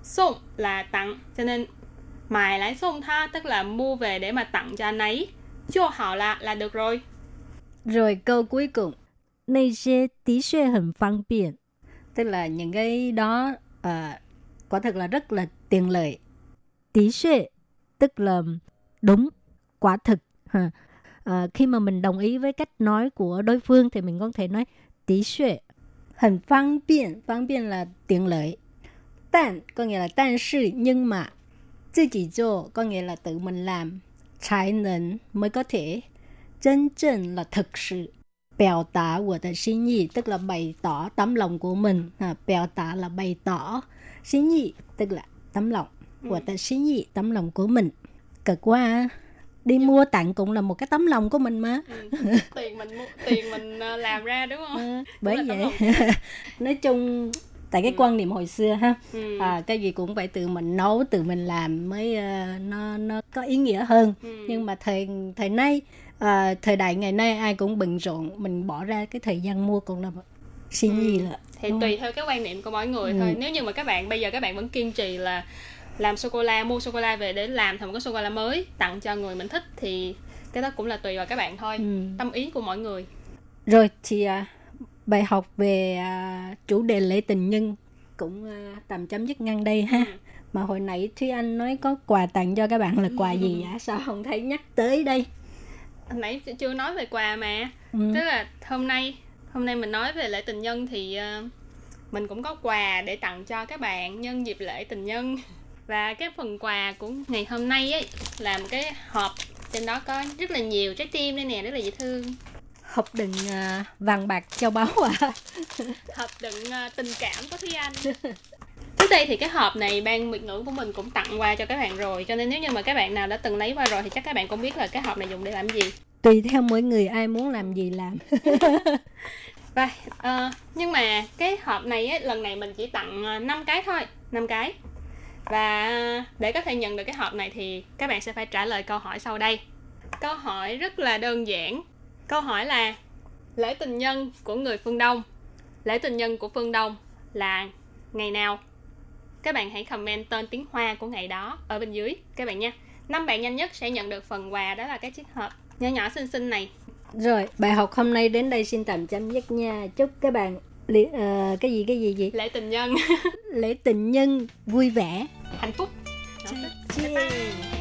送 là tặng, cho nên mài lái送tha tức là mua về để mà tặng cho anh ấy. Cho họ là là được rồi. rồi câu cuối cùng 那些的确很方便 tức là những cái đó uh, quả thực là rất là tiền lợi. Tí xệ, tức là đúng, quả thực. Ha. Ờ, khi mà mình đồng ý với cách nói của đối phương thì mình có thể nói tí xệ. Hình phương tiện, phương tiện là tiền lợi. Tàn có nghĩa là tàn sự nhưng mà tự chỉ cho có nghĩa là tự mình làm. Trái nền mới có thể. Chân chân là thực sự biểu tả của ta xin nhị tức là bày tỏ tấm lòng của mình. À, biểu tả là bày tỏ xin nhị tức là tấm lòng ừ. của ta xin nhị tấm lòng của mình. Cực quá à. đi Nhưng... mua tặng cũng là một cái tấm lòng của mình mà. Ừ. tiền mình mua tiền mình à, làm ra đúng không? À, bởi vậy. *laughs* nói chung tại cái quan niệm hồi xưa ha Ừ. à, cái gì cũng phải tự mình nấu tự mình làm mới ờ, nó nó có ý nghĩa hơn Ừ. nhưng mà thời thời nay à, thời đại ngày nay ai cũng bận rộn mình bỏ ra cái thời gian mua cũng là xin Ừ. gì là thì tùy theo cái quan niệm của mỗi người Ừ. thôi nếu như mà các bạn bây giờ các bạn vẫn kiên trì là làm sô cô la mua sô cô la về để làm thành một cái sô cô la mới tặng cho người mình thích thì cái đó cũng là tùy vào các bạn thôi Ừ. tâm ý của mỗi người rồi thì à, bài học về à, chủ đề lễ tình nhân cũng à, tạm chấm dứt ngang đây ha. Ừ. mà hồi nãy Thúy Anh nói có quà tặng cho các bạn là quà gì ạ sao không thấy nhắc tới đây? Hồi nãy chưa nói về quà mà. Ừ. tức là hôm nay hôm nay mình nói về lễ tình nhân thì ờ, mình cũng có quà để tặng cho các bạn nhân dịp lễ tình nhân. Và cái phần quà của ngày hôm nay ấy là một cái hộp. Trên đó có rất là nhiều trái tim đây nè rất là dễ thương hộp đựng à, vàng bạc châu báu à? *laughs* Hộp đựng ờ, tình cảm của Thúy Anh. *laughs* Trước đây thì cái hộp này ban Việt ngữ của mình cũng tặng qua cho các bạn rồi Cho nên nếu như mà các bạn nào đã từng lấy qua rồi thì chắc các bạn cũng biết là cái hộp này dùng để làm gì. Tùy theo mỗi người ai muốn làm gì làm. *laughs* Và ờ, nhưng mà cái hộp này ấy, lần này mình chỉ tặng 5 cái thôi 5 cái. Và để có thể nhận được cái hộp này thì các bạn sẽ phải trả lời câu hỏi sau đây. Câu hỏi rất là đơn giản Câu hỏi là Lễ tình nhân của người phương Đông Lễ tình nhân của phương Đông là ngày nào? Các bạn hãy comment tên tiếng Hoa của ngày đó ở bên dưới các bạn nha. Năm bạn nhanh nhất sẽ nhận được phần quà đó là cái chiếc hộp nhỏ nhỏ xinh xinh này. Rồi, bài học hôm nay đến đây xin tạm chấm dứt nha. Chúc các bạn lễ, uh, cái gì cái gì gì lễ tình nhân *laughs* lễ tình nhân vui vẻ hạnh phúc Bye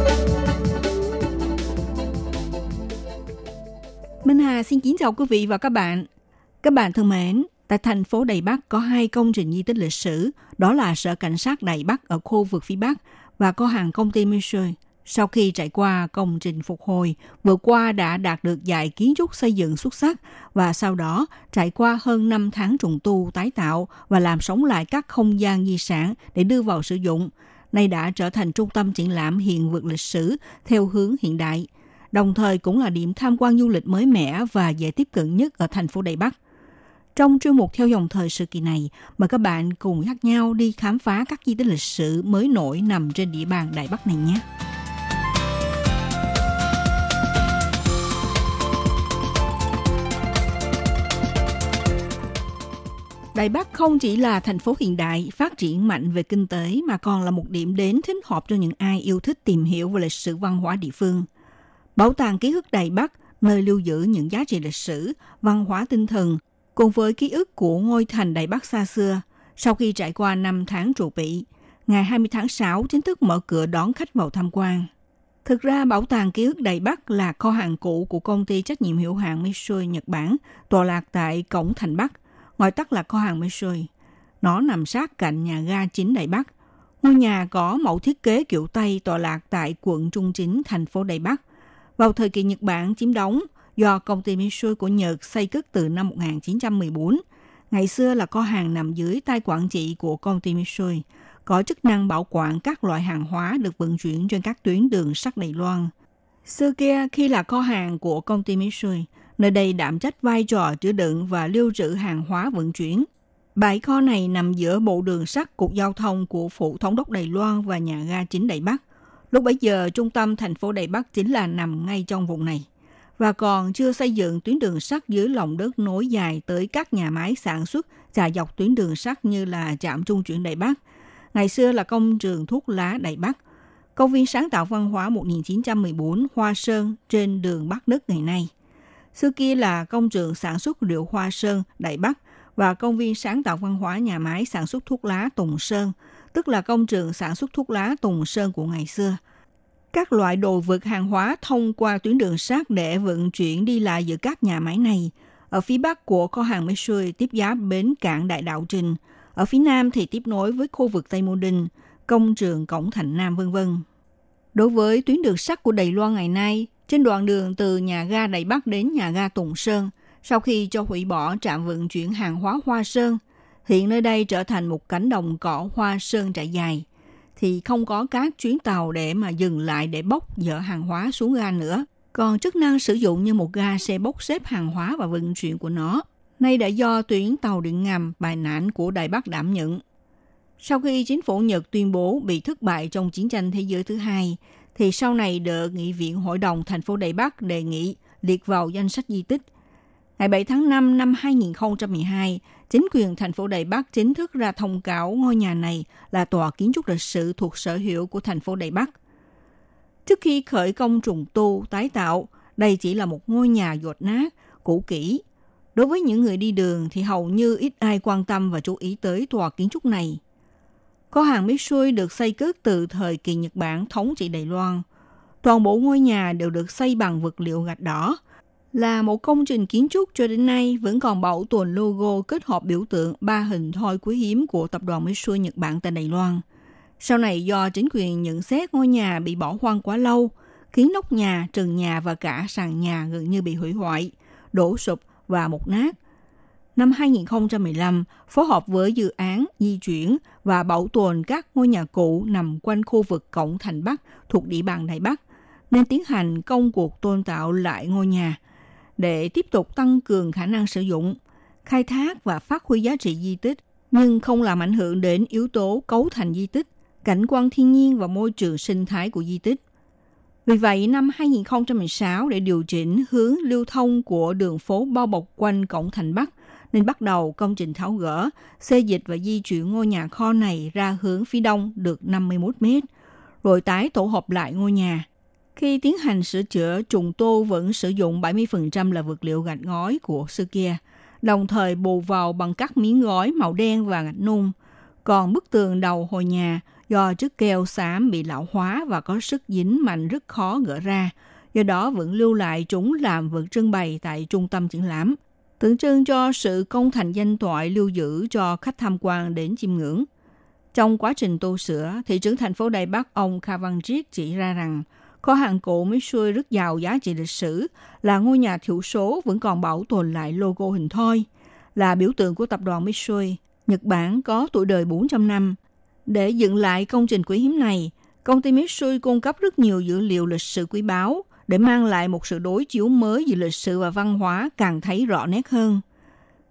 xin kính chào quý vị và các bạn. Các bạn thân mến, tại thành phố Đài Bắc có hai công trình di tích lịch sử, đó là Sở Cảnh sát Đài Bắc ở khu vực phía Bắc và có hàng công ty Michelin. Sau khi trải qua công trình phục hồi, vừa qua đã đạt được giải kiến trúc xây dựng xuất sắc và sau đó trải qua hơn 5 tháng trùng tu tái tạo và làm sống lại các không gian di sản để đưa vào sử dụng. Nay đã trở thành trung tâm triển lãm hiện vật lịch sử theo hướng hiện đại – đồng thời cũng là điểm tham quan du lịch mới mẻ và dễ tiếp cận nhất ở thành phố Đài Bắc. Trong chuyên mục theo dòng thời sự kỳ này, mời các bạn cùng dắt nhau đi khám phá các di tích lịch sử mới nổi nằm trên địa bàn Đài Bắc này nhé. Đài Bắc không chỉ là thành phố hiện đại, phát triển mạnh về kinh tế mà còn là một điểm đến thích hợp cho những ai yêu thích tìm hiểu về lịch sử văn hóa địa phương – Bảo tàng ký ức Đài Bắc, nơi lưu giữ những giá trị lịch sử, văn hóa tinh thần, cùng với ký ức của ngôi thành Đài Bắc xa xưa, sau khi trải qua 5 tháng trụ bị, ngày 20 tháng 6 chính thức mở cửa đón khách vào tham quan. Thực ra, Bảo tàng ký ức Đài Bắc là kho hàng cũ của công ty trách nhiệm hữu hạn Mitsui Nhật Bản, tọa lạc tại cổng thành Bắc, gọi tắt là kho hàng Mitsui. Nó nằm sát cạnh nhà ga chính Đài Bắc. Ngôi nhà có mẫu thiết kế kiểu Tây tọa lạc tại quận Trung Chính, thành phố Đài Bắc, vào thời kỳ Nhật Bản chiếm đóng do công ty Mitsui của Nhật xây cất từ năm 1914. Ngày xưa là kho hàng nằm dưới tay quản trị của công ty Mitsui, có chức năng bảo quản các loại hàng hóa được vận chuyển trên các tuyến đường sắt Đài Loan. Xưa kia, khi là kho hàng của công ty Mitsui, nơi đây đảm trách vai trò chứa đựng và lưu trữ hàng hóa vận chuyển. Bãi kho này nằm giữa bộ đường sắt cục giao thông của Phủ Thống đốc Đài Loan và nhà ga chính Đài Bắc. Lúc bấy giờ, trung tâm thành phố Đài Bắc chính là nằm ngay trong vùng này và còn chưa xây dựng tuyến đường sắt dưới lòng đất nối dài tới các nhà máy sản xuất dài dọc tuyến đường sắt như là trạm trung chuyển Đài Bắc. Ngày xưa là công trường thuốc lá Đài Bắc. Công viên sáng tạo văn hóa 1914 Hoa Sơn trên đường Bắc Đức ngày nay. Xưa kia là công trường sản xuất rượu Hoa Sơn Đài Bắc và công viên sáng tạo văn hóa nhà máy sản xuất thuốc lá Tùng Sơn – tức là công trường sản xuất thuốc lá Tùng Sơn của ngày xưa. Các loại đồ vật hàng hóa thông qua tuyến đường sắt để vận chuyển đi lại giữa các nhà máy này. Ở phía bắc của kho hàng Mitsui tiếp giáp bến cảng Đại Đạo Trình. Ở phía nam thì tiếp nối với khu vực Tây Mô Đình, công trường Cổng Thành Nam vân vân. Đối với tuyến đường sắt của Đài Loan ngày nay, trên đoạn đường từ nhà ga Đài Bắc đến nhà ga Tùng Sơn, sau khi cho hủy bỏ trạm vận chuyển hàng hóa Hoa Sơn – Hiện nơi đây trở thành một cánh đồng cỏ hoa sơn trải dài, thì không có các chuyến tàu để mà dừng lại để bốc dỡ hàng hóa xuống ga nữa. Còn chức năng sử dụng như một ga xe bốc xếp hàng hóa và vận chuyển của nó, nay đã do tuyến tàu điện ngầm bài nản của Đài Bắc đảm nhận. Sau khi chính phủ Nhật tuyên bố bị thất bại trong chiến tranh thế giới thứ hai, thì sau này được Nghị viện Hội đồng thành phố Đài Bắc đề nghị liệt vào danh sách di tích. Ngày 7 tháng 5 năm 2012, chính quyền thành phố Đài Bắc chính thức ra thông cáo ngôi nhà này là tòa kiến trúc lịch sử thuộc sở hữu của thành phố Đài Bắc. Trước khi khởi công trùng tu, tái tạo, đây chỉ là một ngôi nhà dột nát, cũ kỹ. Đối với những người đi đường thì hầu như ít ai quan tâm và chú ý tới tòa kiến trúc này. Có hàng Mitsui được xây cất từ thời kỳ Nhật Bản thống trị Đài Loan. Toàn bộ ngôi nhà đều được xây bằng vật liệu gạch đỏ, là một công trình kiến trúc cho đến nay vẫn còn bảo tồn logo kết hợp biểu tượng ba hình thoi quý hiếm của tập đoàn Mitsui Nhật Bản tại Đài Loan. Sau này do chính quyền nhận xét ngôi nhà bị bỏ hoang quá lâu, khiến nóc nhà, trần nhà và cả sàn nhà gần như bị hủy hoại, đổ sụp và mục nát. Năm 2015, phối hợp với dự án di chuyển và bảo tồn các ngôi nhà cũ nằm quanh khu vực Cổng Thành Bắc thuộc địa bàn Đài Bắc, nên tiến hành công cuộc tôn tạo lại ngôi nhà để tiếp tục tăng cường khả năng sử dụng, khai thác và phát huy giá trị di tích, nhưng không làm ảnh hưởng đến yếu tố cấu thành di tích, cảnh quan thiên nhiên và môi trường sinh thái của di tích. Vì vậy, năm 2016 để điều chỉnh hướng lưu thông của đường phố bao bọc quanh cổng thành Bắc, nên bắt đầu công trình tháo gỡ, xê dịch và di chuyển ngôi nhà kho này ra hướng phía đông được 51 mét, rồi tái tổ hợp lại ngôi nhà. Khi tiến hành sửa chữa, trùng tô vẫn sử dụng 70% là vật liệu gạch ngói của xưa kia, đồng thời bù vào bằng các miếng gói màu đen và gạch nung. Còn bức tường đầu hồi nhà do chất keo xám bị lão hóa và có sức dính mạnh rất khó gỡ ra, do đó vẫn lưu lại chúng làm vật trưng bày tại trung tâm triển lãm, tượng trưng cho sự công thành danh toại lưu giữ cho khách tham quan đến chiêm ngưỡng. Trong quá trình tu sửa, thị trưởng thành phố Đài Bắc ông Kha Văn Triết chỉ ra rằng kho hàng cổ Mitsui rất giàu giá trị lịch sử, là ngôi nhà thiểu số vẫn còn bảo tồn lại logo hình thoi, là biểu tượng của tập đoàn Mitsui. Nhật Bản có tuổi đời 400 năm, để dựng lại công trình quý hiếm này, công ty Mitsui cung cấp rất nhiều dữ liệu lịch sử quý báu để mang lại một sự đối chiếu mới về lịch sử và văn hóa càng thấy rõ nét hơn.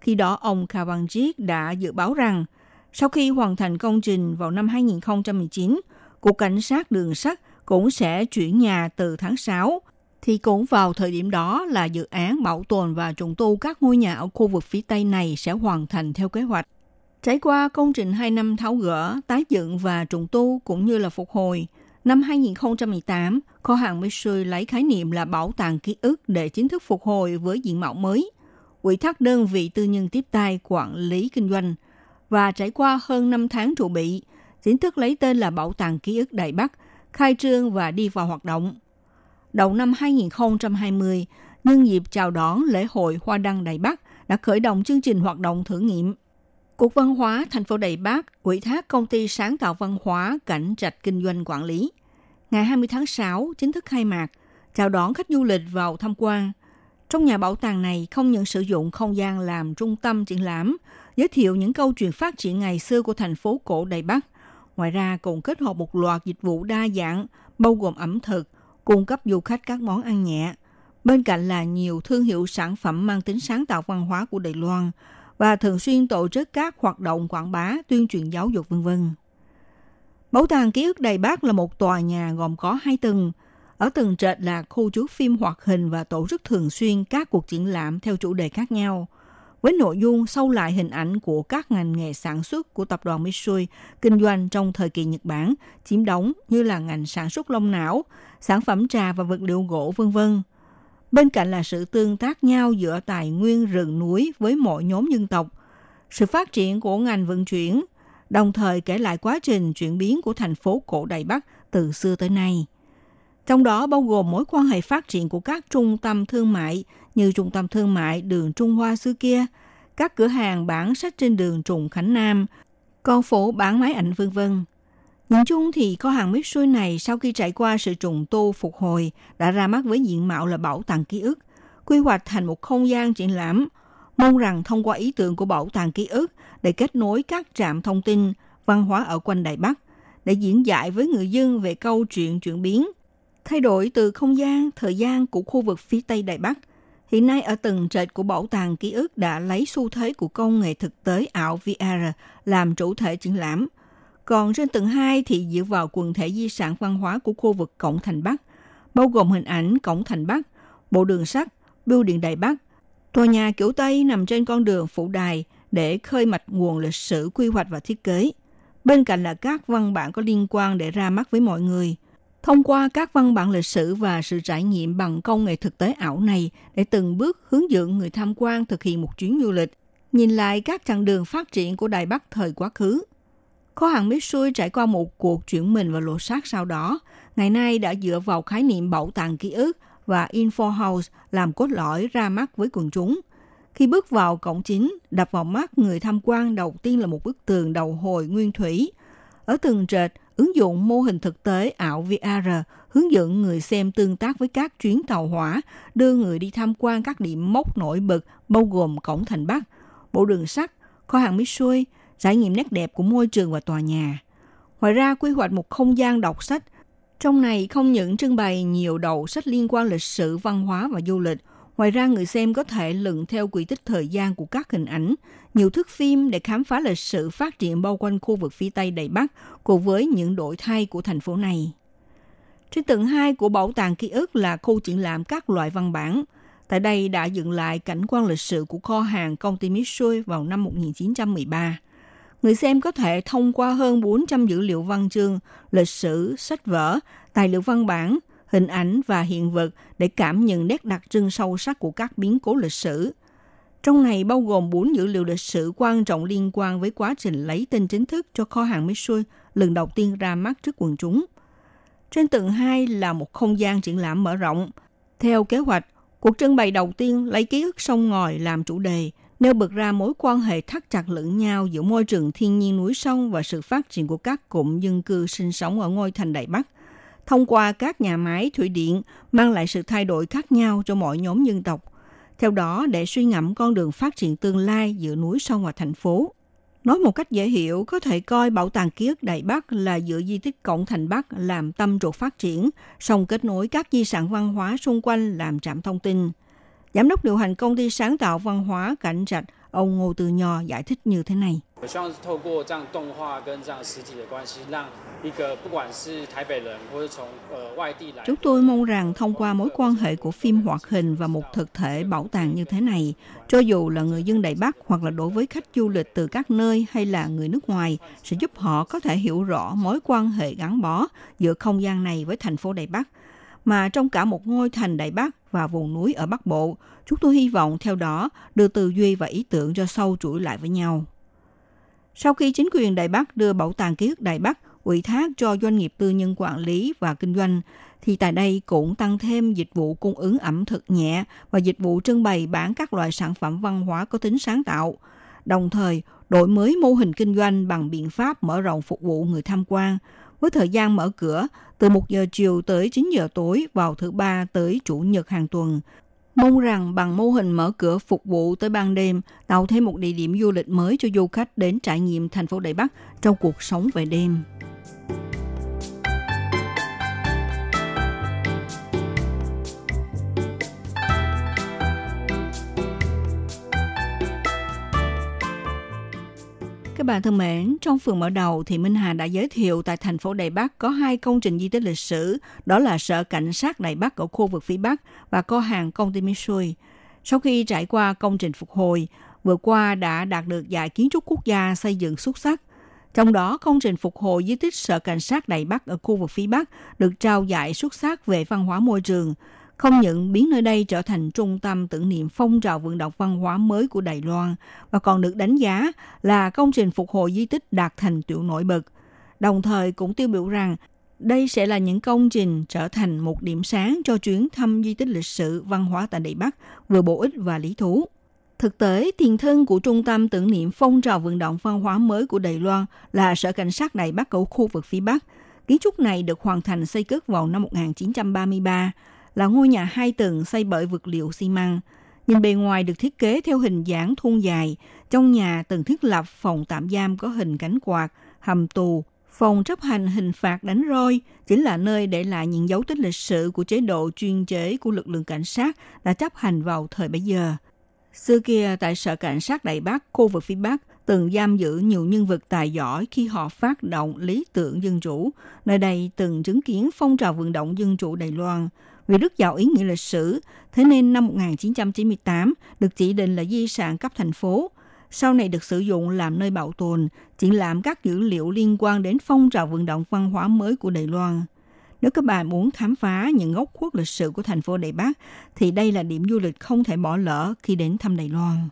Khi đó, ông Kavanjit đã dự báo rằng sau khi hoàn thành công trình vào năm 2019, Cục Cảnh sát Đường sắt cũng sẽ chuyển nhà từ tháng 6, thì cũng vào thời điểm đó là dự án bảo tồn và trùng tu các ngôi nhà ở khu vực phía Tây này sẽ hoàn thành theo kế hoạch. Trải qua công trình 2 năm tháo gỡ, tái dựng và trùng tu cũng như là phục hồi, năm 2018, kho hàng Mitsui lấy khái niệm là bảo tàng ký ức để chính thức phục hồi với diện mạo mới. Ủy thác đơn vị tư nhân tiếp tay quản lý kinh doanh và trải qua hơn 5 tháng trụ bị, chính thức lấy tên là Bảo tàng ký ức Đại Bắc, khai trương và đi vào hoạt động. Đầu năm 2020, nhân dịp chào đón lễ hội Hoa Đăng đài Bắc đã khởi động chương trình hoạt động thử nghiệm Cục Văn hóa thành phố đài Bắc ủy thác công ty sáng tạo văn hóa Cảnh Trạch Kinh doanh quản lý. Ngày 20 tháng 6 chính thức khai mạc, chào đón khách du lịch vào tham quan. Trong nhà bảo tàng này không những sử dụng không gian làm trung tâm triển lãm, giới thiệu những câu chuyện phát triển ngày xưa của thành phố cổ đài Bắc. Ngoài ra cũng kết hợp một loạt dịch vụ đa dạng, bao gồm ẩm thực, cung cấp du khách các món ăn nhẹ. Bên cạnh là nhiều thương hiệu sản phẩm mang tính sáng tạo văn hóa của Đài Loan – và thường xuyên tổ chức các hoạt động quảng bá, tuyên truyền giáo dục vân vân. Bảo tàng ký ức Đài Bắc là một tòa nhà gồm có hai tầng. Ở tầng trệt là khu chứa phim hoạt hình và tổ chức thường xuyên các cuộc triển lãm theo chủ đề khác nhau, với nội dung sâu lại hình ảnh của các ngành nghề sản xuất của tập đoàn Mitsui kinh doanh trong thời kỳ Nhật Bản chiếm đóng như là ngành sản xuất lông não, sản phẩm trà và vật liệu gỗ vân vân. Bên cạnh là sự tương tác nhau giữa tài nguyên rừng núi với mọi nhóm dân tộc, sự phát triển của ngành vận chuyển, đồng thời kể lại quá trình chuyển biến của thành phố cổ Đài Bắc từ xưa tới nay. Trong đó bao gồm mối quan hệ phát triển của các trung tâm thương mại như trung tâm thương mại đường Trung Hoa xưa kia, các cửa hàng bán sách trên đường Trùng Khánh Nam, con phố bán máy ảnh vân vân. Nhìn chung thì kho hàng Mitsui này sau khi trải qua sự trùng tu phục hồi đã ra mắt với diện mạo là bảo tàng ký ức, quy hoạch thành một không gian triển lãm. Mong rằng thông qua ý tưởng của bảo tàng ký ức để kết nối các trạm thông tin, văn hóa ở quanh Đài Bắc, để diễn giải với người dân về câu chuyện chuyển biến, thay đổi từ không gian, thời gian của khu vực phía Tây Đài Bắc. Hiện nay ở tầng trệt của bảo tàng ký ức đã lấy xu thế của công nghệ thực tế ảo VR làm chủ thể triển lãm – còn trên tầng 2 thì dựa vào quần thể di sản văn hóa của khu vực Cổng Thành Bắc, bao gồm hình ảnh Cổng Thành Bắc, bộ đường sắt, bưu điện Đài Bắc. Tòa nhà kiểu Tây nằm trên con đường Phụ Đài để khơi mạch nguồn lịch sử quy hoạch và thiết kế. Bên cạnh là các văn bản có liên quan để ra mắt với mọi người. Thông qua các văn bản lịch sử và sự trải nghiệm bằng công nghệ thực tế ảo này để từng bước hướng dẫn người tham quan thực hiện một chuyến du lịch, nhìn lại các chặng đường phát triển của Đài Bắc thời quá khứ Kho hàng Mitsui trải qua một cuộc chuyển mình và lộ sát sau đó, ngày nay đã dựa vào khái niệm bảo tàng ký ức và Info House làm cốt lõi ra mắt với quần chúng. Khi bước vào cổng chính, đập vào mắt người tham quan đầu tiên là một bức tường đầu hồi nguyên thủy. Ở tường trệt, ứng dụng mô hình thực tế ảo VR hướng dẫn người xem tương tác với các chuyến tàu hỏa, đưa người đi tham quan các điểm mốc nổi bật bao gồm cổng thành Bắc, bộ đường sắt, kho hàng Mitsui, trải nghiệm nét đẹp của môi trường và tòa nhà. Ngoài ra, quy hoạch một không gian đọc sách. Trong này không những trưng bày nhiều đầu sách liên quan lịch sử, văn hóa và du lịch, Ngoài ra, người xem có thể lượn theo quỹ tích thời gian của các hình ảnh, nhiều thước phim để khám phá lịch sử phát triển bao quanh khu vực phía Tây Đầy Bắc cùng với những đổi thay của thành phố này. Trên tầng 2 của Bảo tàng ký ức là khu triển lãm các loại văn bản. Tại đây đã dựng lại cảnh quan lịch sử của kho hàng công ty Mitsui vào năm 1913. Người xem có thể thông qua hơn 400 dữ liệu văn chương, lịch sử, sách vở, tài liệu văn bản, hình ảnh và hiện vật để cảm nhận nét đặc trưng sâu sắc của các biến cố lịch sử. Trong này bao gồm 4 dữ liệu lịch sử quan trọng liên quan với quá trình lấy tên chính thức cho kho hàng Mitsui lần đầu tiên ra mắt trước quần chúng. Trên tầng 2 là một không gian triển lãm mở rộng. Theo kế hoạch, cuộc trưng bày đầu tiên lấy ký ức sông ngòi làm chủ đề, nêu bật ra mối quan hệ thắt chặt lẫn nhau giữa môi trường thiên nhiên núi sông và sự phát triển của các cụm dân cư sinh sống ở ngôi thành Đại Bắc – thông qua các nhà máy thủy điện mang lại sự thay đổi khác nhau cho mọi nhóm dân tộc. Theo đó, để suy ngẫm con đường phát triển tương lai giữa núi sông và thành phố. Nói một cách dễ hiểu, có thể coi Bảo tàng ký ức Đại Bắc là dựa di tích Cổng Thành Bắc làm tâm trục phát triển, song kết nối các di sản văn hóa xung quanh làm trạm thông tin. Giám đốc điều hành công ty sáng tạo văn hóa Cảnh Trạch, ông Ngô Từ Nho giải thích như thế này. 我希望是透过这样动画跟这样实体的关系，让一个不管是台北人或者从呃外地来。Chúng tôi mong rằng thông qua mối quan hệ của phim hoạt hình và một thực thể bảo tàng như thế này, cho dù là người dân Đài Bắc hoặc là đối với khách du lịch từ các nơi hay là người nước ngoài, sẽ giúp họ có thể hiểu rõ mối quan hệ gắn bó giữa không gian này với thành phố Đài Bắc mà trong cả một ngôi thành Đại Bắc và vùng núi ở Bắc Bộ, chúng tôi hy vọng theo đó đưa tư duy và ý tưởng cho sâu chuỗi lại với nhau. Sau khi chính quyền Đài Bắc đưa Bảo tàng ký ức Đài Bắc ủy thác cho doanh nghiệp tư nhân quản lý và kinh doanh, thì tại đây cũng tăng thêm dịch vụ cung ứng ẩm thực nhẹ và dịch vụ trưng bày bán các loại sản phẩm văn hóa có tính sáng tạo. Đồng thời, đổi mới mô hình kinh doanh bằng biện pháp mở rộng phục vụ người tham quan, với thời gian mở cửa từ 1 giờ chiều tới 9 giờ tối vào thứ ba tới chủ nhật hàng tuần, Mong rằng bằng mô hình mở cửa phục vụ tới ban đêm, tạo thêm một địa điểm du lịch mới cho du khách đến trải nghiệm thành phố Đài Bắc trong cuộc sống về đêm. Các bạn thân mến, trong phần mở đầu thì Minh Hà đã giới thiệu tại thành phố Đài Bắc có hai công trình di tích lịch sử, đó là Sở Cảnh sát Đài Bắc ở khu vực phía Bắc và kho hàng công ty Mitsui. Sau khi trải qua công trình phục hồi, vừa qua đã đạt được giải kiến trúc quốc gia xây dựng xuất sắc. Trong đó, công trình phục hồi di tích Sở Cảnh sát Đài Bắc ở khu vực phía Bắc được trao giải xuất sắc về văn hóa môi trường, không những biến nơi đây trở thành trung tâm tưởng niệm phong trào vận động văn hóa mới của Đài Loan, mà còn được đánh giá là công trình phục hồi di tích đạt thành tựu nổi bật. Đồng thời cũng tiêu biểu rằng đây sẽ là những công trình trở thành một điểm sáng cho chuyến thăm di tích lịch sử văn hóa tại Đài Bắc, vừa bổ ích và lý thú. Thực tế, tiền thân của Trung tâm tưởng niệm phong trào vận động văn hóa mới của Đài Loan là Sở Cảnh sát Đài Bắc ở khu vực phía Bắc. Kiến trúc này được hoàn thành xây cất vào năm 1933 là ngôi nhà hai tầng xây bởi vật liệu xi măng. Nhìn bề ngoài được thiết kế theo hình dáng thun dài. Trong nhà từng thiết lập phòng tạm giam có hình cánh quạt, hầm tù, phòng chấp hành hình phạt đánh roi chính là nơi để lại những dấu tích lịch sử của chế độ chuyên chế của lực lượng cảnh sát đã chấp hành vào thời bấy giờ. Xưa kia, tại sở cảnh sát Đại Bắc, khu vực phía Bắc, từng giam giữ nhiều nhân vật tài giỏi khi họ phát động lý tưởng dân chủ. Nơi đây từng chứng kiến phong trào vận động dân chủ Đài Loan vì rất giàu ý nghĩa lịch sử, thế nên năm 1998 được chỉ định là di sản cấp thành phố. Sau này được sử dụng làm nơi bảo tồn, triển lãm các dữ liệu liên quan đến phong trào vận động văn hóa mới của Đài Loan. Nếu các bạn muốn khám phá những góc khuất lịch sử của thành phố Đài Bắc, thì đây là điểm du lịch không thể bỏ lỡ khi đến thăm Đài Loan.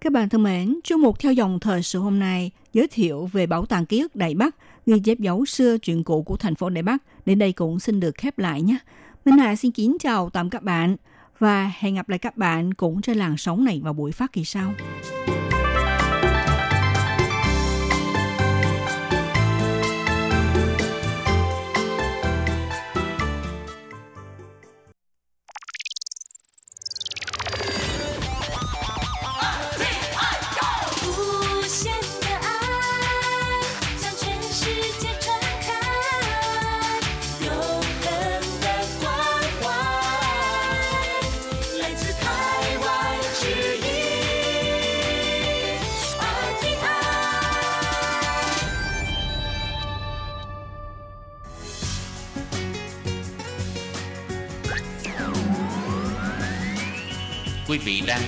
Các bạn thân mến, chương mục theo dòng thời sự hôm nay giới thiệu về bảo tàng ký ức Đài Bắc, ghi chép dấu xưa chuyện cũ của thành phố Đài Bắc. Đến đây cũng xin được khép lại nhé. Minh Hà xin kính chào tạm các bạn và hẹn gặp lại các bạn cũng trên làn sóng này vào buổi phát kỳ sau.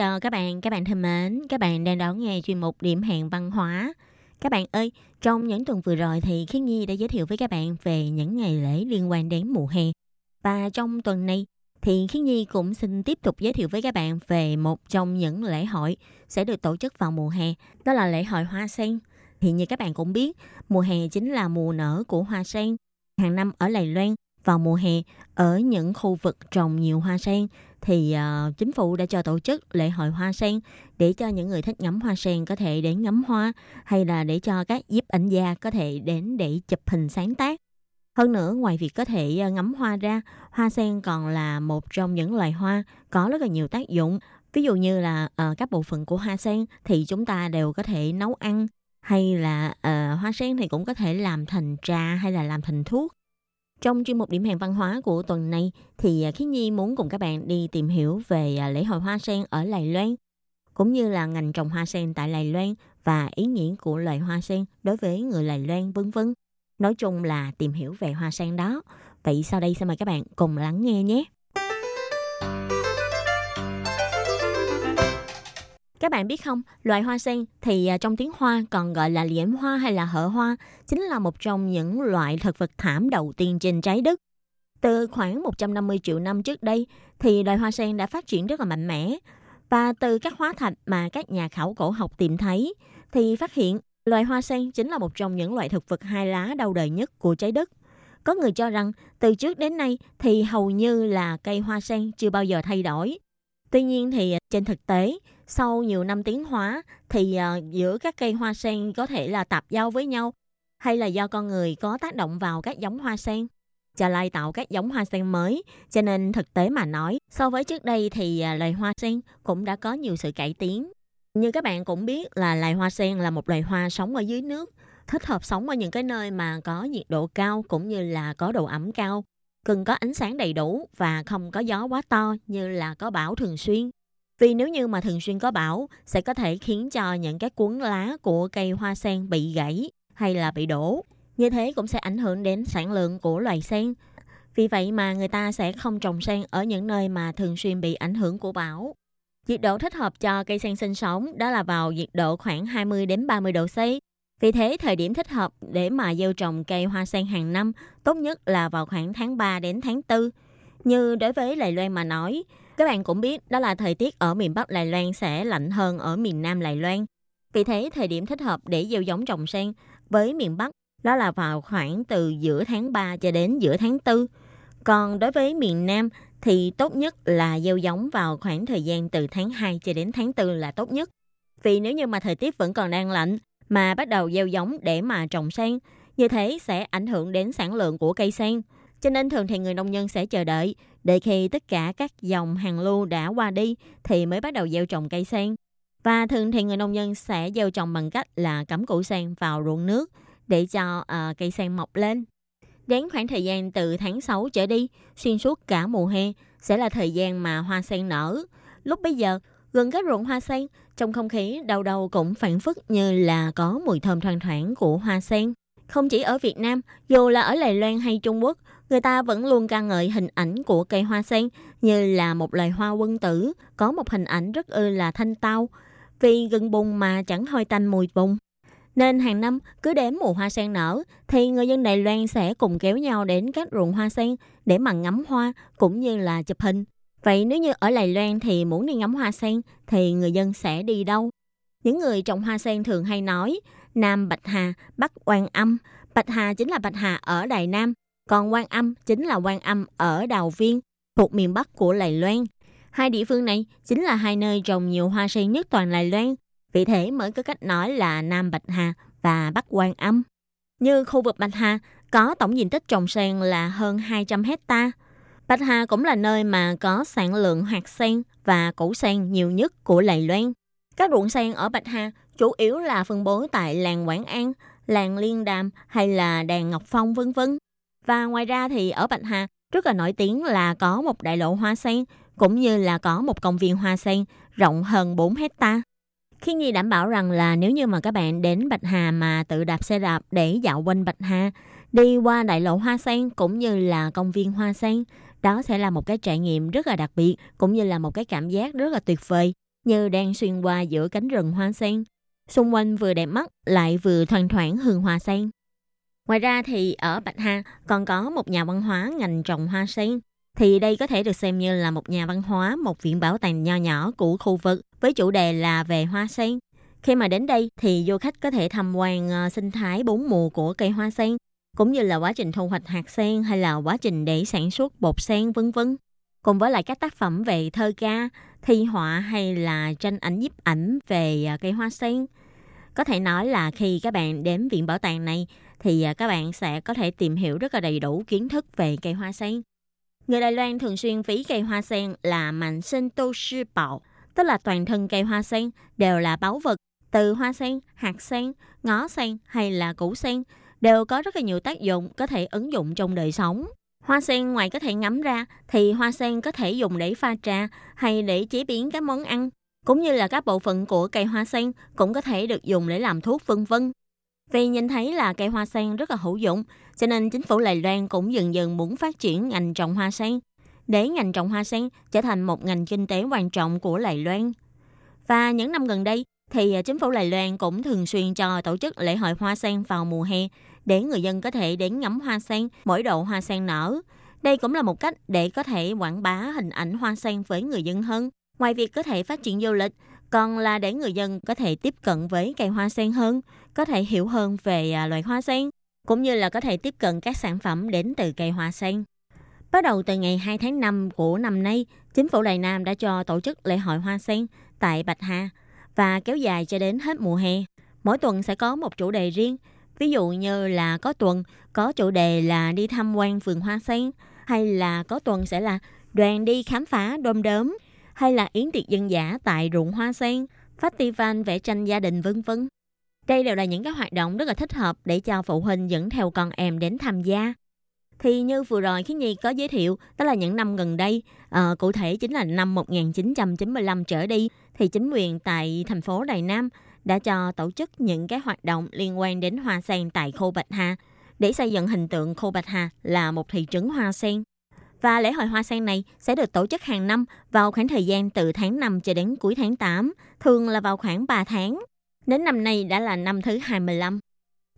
Chào các bạn, các bạn thân mến, các bạn đang đón nghe chuyên mục điểm hẹn văn hóa. Các bạn ơi, trong những tuần vừa rồi thì Khiết Nhi đã giới thiệu với các bạn về những ngày lễ liên quan đến mùa hè. Và trong tuần này thì Khiết Nhi cũng xin tiếp tục giới thiệu với các bạn về một trong những lễ hội sẽ được tổ chức vào mùa hè, đó là lễ hội hoa sen. Thì như các bạn cũng biết, mùa hè chính là mùa nở của hoa sen. Hàng năm ở Lài Loan, vào mùa hè, ở những khu vực trồng nhiều hoa sen thì uh, chính phủ đã cho tổ chức lễ hội hoa sen để cho những người thích ngắm hoa sen có thể đến ngắm hoa hay là để cho các giúp ảnh gia có thể đến để chụp hình sáng tác. Hơn nữa, ngoài việc có thể ờ, ngắm hoa ra, hoa sen còn là một trong những loài hoa có rất là nhiều tác dụng. Ví dụ như là uh, các bộ phận của hoa sen thì chúng ta đều có thể nấu ăn hay là uh, hoa sen thì cũng có thể làm thành trà hay là làm thành thuốc trong chuyên mục điểm hẹn văn hóa của tuần này, thì à, Khí Nhi muốn cùng các bạn đi tìm hiểu về à, lễ hội hoa sen ở Lài Loan, cũng như là ngành trồng hoa sen tại Lài Loan và ý nghĩa của loài hoa sen đối với người Lài Loan, vân vân. Nói chung là tìm hiểu về hoa sen đó. Vậy sau đây xin mời các bạn cùng lắng nghe nhé. Các bạn biết không, loài hoa sen thì à, trong tiếng Hoa còn gọi là liễm hoa hay là hở hoa, chính là một trong những loại thực vật thảm đầu tiên trên trái đất. Từ khoảng 150 triệu năm trước đây thì loài hoa sen đã phát triển rất là mạnh mẽ. Và từ các hóa thạch mà các nhà khảo cổ học tìm thấy thì phát hiện loài hoa sen chính là một trong những loại thực vật hai lá đau đời nhất của trái đất. Có người cho rằng từ trước đến nay thì hầu như là cây hoa sen chưa bao giờ thay đổi. Tuy nhiên thì à, trên thực tế sau nhiều năm tiến hóa thì uh, giữa các cây hoa sen có thể là tạp giao với nhau hay là do con người có tác động vào các giống hoa sen cho lai tạo các giống hoa sen mới. Cho nên thực tế mà nói, so với trước đây thì uh, loài hoa sen cũng đã có nhiều sự cải tiến. Như các bạn cũng biết là loài hoa sen là một loài hoa sống ở dưới nước, thích hợp sống ở những cái nơi mà có nhiệt độ cao cũng như là có độ ẩm cao, cần có ánh sáng đầy đủ và không có gió quá to như là có bão thường xuyên. Vì nếu như mà thường xuyên có bão sẽ có thể khiến cho những cái cuốn lá của cây hoa sen bị gãy hay là bị đổ. Như thế cũng sẽ ảnh hưởng đến sản lượng của loài sen. Vì vậy mà người ta sẽ không trồng sen ở những nơi mà thường xuyên bị ảnh hưởng của bão. Nhiệt độ thích hợp cho cây sen sinh sống đó là vào nhiệt độ khoảng 20 đến 30 độ C. Vì thế, thời điểm thích hợp để mà gieo trồng cây hoa sen hàng năm tốt nhất là vào khoảng tháng 3 đến tháng 4. Như đối với Lài Loan mà nói, các bạn cũng biết đó là thời tiết ở miền Bắc Đài Loan sẽ lạnh hơn ở miền Nam Đài Loan. Vì thế, thời điểm thích hợp để gieo giống trồng sen với miền Bắc đó là vào khoảng từ giữa tháng 3 cho đến giữa tháng 4. Còn đối với miền Nam thì tốt nhất là gieo giống vào khoảng thời gian từ tháng 2 cho đến tháng 4 là tốt nhất. Vì nếu như mà thời tiết vẫn còn đang lạnh mà bắt đầu gieo giống để mà trồng sen, như thế sẽ ảnh hưởng đến sản lượng của cây sen. Cho nên thường thì người nông dân sẽ chờ đợi để khi tất cả các dòng hàng lưu đã qua đi thì mới bắt đầu gieo trồng cây sen. Và thường thì người nông dân sẽ gieo trồng bằng cách là cắm củ sen vào ruộng nước để cho uh, cây sen mọc lên. Đến khoảng thời gian từ tháng 6 trở đi, xuyên suốt cả mùa hè sẽ là thời gian mà hoa sen nở. Lúc bây giờ, Gần các ruộng hoa sen, trong không khí đầu đầu cũng phản phất như là có mùi thơm thoang thoảng của hoa sen. Không chỉ ở Việt Nam, dù là ở Đài Loan hay Trung Quốc, người ta vẫn luôn ca ngợi hình ảnh của cây hoa sen như là một loài hoa quân tử, có một hình ảnh rất ư là thanh tao, vì gần bùng mà chẳng hôi tanh mùi bùng. Nên hàng năm cứ đến mùa hoa sen nở thì người dân Đài Loan sẽ cùng kéo nhau đến các ruộng hoa sen để mà ngắm hoa cũng như là chụp hình. Vậy nếu như ở Đài Loan thì muốn đi ngắm hoa sen thì người dân sẽ đi đâu? Những người trồng hoa sen thường hay nói Nam Bạch Hà, Bắc Quan Âm. Bạch Hà chính là Bạch Hà ở Đài Nam, còn Quan Âm chính là Quan Âm ở Đào Viên, thuộc miền Bắc của Lài Loan. Hai địa phương này chính là hai nơi trồng nhiều hoa sen nhất toàn Lài Loan, vì thế mới có cách nói là Nam Bạch Hà và Bắc Quan Âm. Như khu vực Bạch Hà có tổng diện tích trồng sen là hơn 200 hecta. Bạch Hà cũng là nơi mà có sản lượng hạt sen và củ sen nhiều nhất của Lài Loan. Các ruộng sen ở Bạch Hà chủ yếu là phân bố tại làng Quảng An, làng Liên Đàm hay là đàn Ngọc Phong vân vân. Và ngoài ra thì ở Bạch Hà rất là nổi tiếng là có một đại lộ hoa sen cũng như là có một công viên hoa sen rộng hơn 4 hecta. Khi Nhi đảm bảo rằng là nếu như mà các bạn đến Bạch Hà mà tự đạp xe đạp để dạo quanh Bạch Hà, đi qua đại lộ hoa sen cũng như là công viên hoa sen, đó sẽ là một cái trải nghiệm rất là đặc biệt cũng như là một cái cảm giác rất là tuyệt vời như đang xuyên qua giữa cánh rừng hoa sen. Xung quanh vừa đẹp mắt lại vừa thoang thoảng hương hoa sen. Ngoài ra thì ở Bạch Hà còn có một nhà văn hóa ngành trồng hoa sen. Thì đây có thể được xem như là một nhà văn hóa, một viện bảo tàng nho nhỏ của khu vực với chủ đề là về hoa sen. Khi mà đến đây thì du khách có thể tham quan ờ, sinh thái bốn mùa của cây hoa sen, cũng như là quá trình thu hoạch hạt sen hay là quá trình để sản xuất bột sen vân vân. Cùng với lại các tác phẩm về thơ ca, thi họa hay là tranh ảnh nhiếp ảnh về ờ, cây hoa sen. Có thể nói là khi các bạn đến viện bảo tàng này thì à, các bạn sẽ có thể tìm hiểu rất là đầy đủ kiến thức về cây hoa sen. Người Đài Loan thường xuyên ví cây hoa sen là mạnh sinh tô sư bảo, tức là toàn thân cây hoa sen đều là báu vật. Từ hoa sen, hạt sen, ngó sen hay là củ sen đều có rất là nhiều tác dụng có thể ứng dụng trong đời sống. Hoa sen ngoài có thể ngắm ra thì hoa sen có thể dùng để pha trà hay để chế biến các món ăn, cũng như là các bộ phận của cây hoa sen cũng có thể được dùng để làm thuốc vân vân. Vì nhìn thấy là cây hoa sen rất là hữu dụng, cho nên chính phủ Đài Loan cũng dần dần muốn phát triển ngành trồng hoa sen, để ngành trồng hoa sen trở thành một ngành kinh tế quan trọng của Đài Loan. Và những năm gần đây, thì à, chính phủ Đài Loan cũng thường xuyên cho tổ chức lễ hội hoa sen vào mùa hè để người dân có thể đến ngắm hoa sen mỗi độ hoa sen nở. Đây cũng là một cách để có thể quảng bá hình ảnh hoa sen với người dân hơn. Ngoài việc có thể phát triển du lịch, còn là để người dân có thể tiếp cận với cây hoa sen hơn, có thể hiểu hơn về à, loài hoa sen, cũng như là có thể tiếp cận các sản phẩm đến từ cây hoa sen. Bắt đầu từ ngày 2 tháng 5 của năm nay, chính phủ Đài Nam đã cho tổ chức lễ hội hoa sen tại Bạch Hà và kéo dài cho đến hết mùa hè. Mỗi tuần sẽ có một chủ đề riêng, ví dụ như là có tuần có chủ đề là đi tham quan vườn hoa sen, hay là có tuần sẽ là đoàn đi khám phá đom đóm, hay là yến tiệc dân giả tại ruộng hoa sen, festival vẽ tranh gia đình vân vân. Đây đều là những cái hoạt động rất là thích hợp để cho phụ huynh dẫn theo con em đến tham gia. Thì như vừa rồi Khiến Nhi có giới thiệu, đó là những năm gần đây, à, cụ thể chính là năm 1995 trở đi, thì chính quyền tại thành phố Đài Nam đã cho tổ chức những cái hoạt động liên quan đến hoa sen tại khu Bạch Hà để xây dựng hình tượng khu Bạch Hà là một thị trấn hoa sen. Và lễ hội hoa sen này sẽ được tổ chức hàng năm vào khoảng thời gian từ tháng 5 cho đến cuối tháng 8, thường là vào khoảng 3 tháng. Đến năm nay đã là năm thứ 25.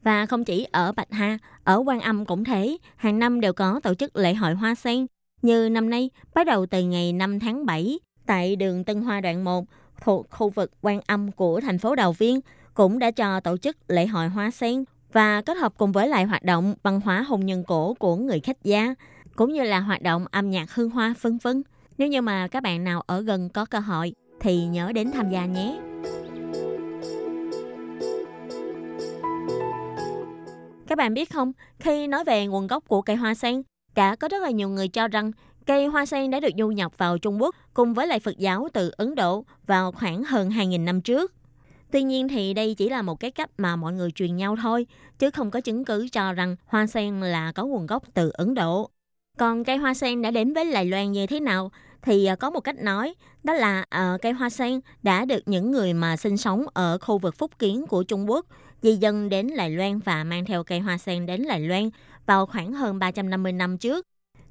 Và không chỉ ở Bạch hà, ở Quan Âm cũng thế, hàng năm đều có tổ chức lễ hội hoa sen. Như năm nay, bắt đầu từ ngày 5 tháng 7, tại đường Tân Hoa đoạn 1, thuộc khu vực Quan Âm của thành phố Đào Viên, cũng đã cho tổ chức lễ hội hoa sen và kết hợp cùng với lại hoạt động văn hóa hôn nhân cổ của người khách gia, cũng như là hoạt động âm nhạc hương hoa vân vân. Nếu như mà các bạn nào ở gần có cơ hội thì nhớ đến tham gia nhé. Các bạn biết không, khi nói về nguồn gốc của cây hoa sen, đã có rất là nhiều người cho rằng cây hoa sen đã được du nhập vào Trung Quốc cùng với lại Phật giáo từ Ấn Độ vào khoảng hơn 2.000 năm trước. Tuy nhiên thì đây chỉ là một cái cách mà mọi người truyền nhau thôi, chứ không có chứng cứ cho rằng hoa sen là có nguồn gốc từ Ấn Độ. Còn cây hoa sen đã đến với Đài Loan như thế nào thì à, có một cách nói đó là uh, cây hoa sen đã được những người mà sinh sống ở khu vực phúc kiến của Trung Quốc di dân đến Đài Loan và mang theo cây hoa sen đến Đài Loan vào khoảng hơn 350 năm trước.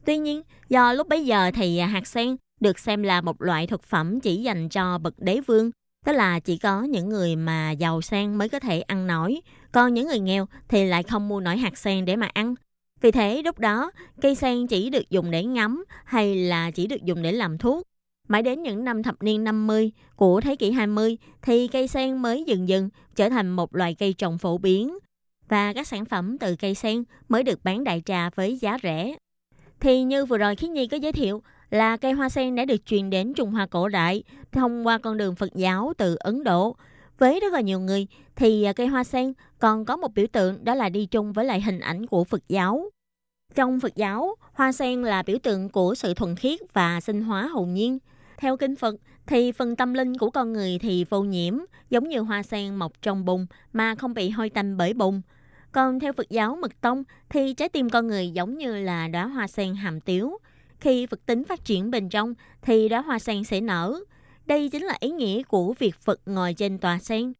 Tuy nhiên, do lúc bấy giờ thì hạt sen được xem là một loại thực phẩm chỉ dành cho bậc đế vương, tức là chỉ có những người mà giàu sang mới có thể ăn nổi, còn những người nghèo thì lại không mua nổi hạt sen để mà ăn. Vì thế lúc đó, cây sen chỉ được dùng để ngắm hay là chỉ được dùng để làm thuốc. Mãi đến những năm thập niên 50 của thế kỷ 20 thì cây sen mới dần dần trở thành một loài cây trồng phổ biến và các sản phẩm từ cây sen mới được bán đại trà với giá rẻ. Thì như vừa rồi Khí Nhi có giới thiệu là cây hoa sen đã được truyền đến Trung Hoa cổ đại thông qua con đường Phật giáo từ Ấn Độ. Với rất là nhiều người thì à, cây hoa sen còn có một biểu tượng đó là đi chung với lại hình ảnh của Phật giáo. Trong Phật giáo, hoa sen là biểu tượng của sự thuần khiết và sinh hóa hồn nhiên. Theo kinh Phật, thì phần tâm linh của con người thì vô nhiễm, giống như hoa sen mọc trong bùn mà không bị hôi tanh bởi bùn. Còn theo Phật giáo Mật Tông thì trái tim con người giống như là đóa hoa sen hàm tiếu. Khi Phật tính phát triển bên trong thì đóa hoa sen sẽ nở. Đây chính là ý nghĩa của việc Phật ngồi trên tòa sen.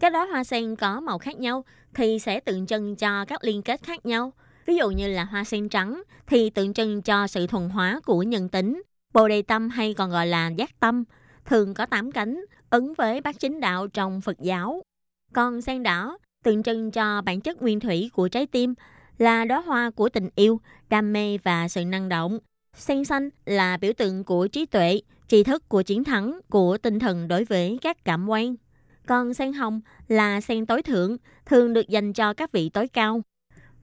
Các đóa hoa sen có màu khác nhau thì sẽ tượng trưng cho các liên kết khác nhau. Ví dụ như là hoa sen trắng thì tượng trưng cho sự thuần hóa của nhân tính. Bồ đề tâm hay còn gọi là giác tâm, thường có tám cánh, ứng với bát chính đạo trong Phật giáo. Còn sen đỏ tượng trưng cho bản chất nguyên thủy của trái tim là đóa hoa của tình yêu, đam mê và sự năng động. Sen xanh là biểu tượng của trí tuệ, tri thức của chiến thắng, của tinh thần đối với các cảm quan. Còn sen hồng là sen tối thượng, thường được dành cho các vị tối cao.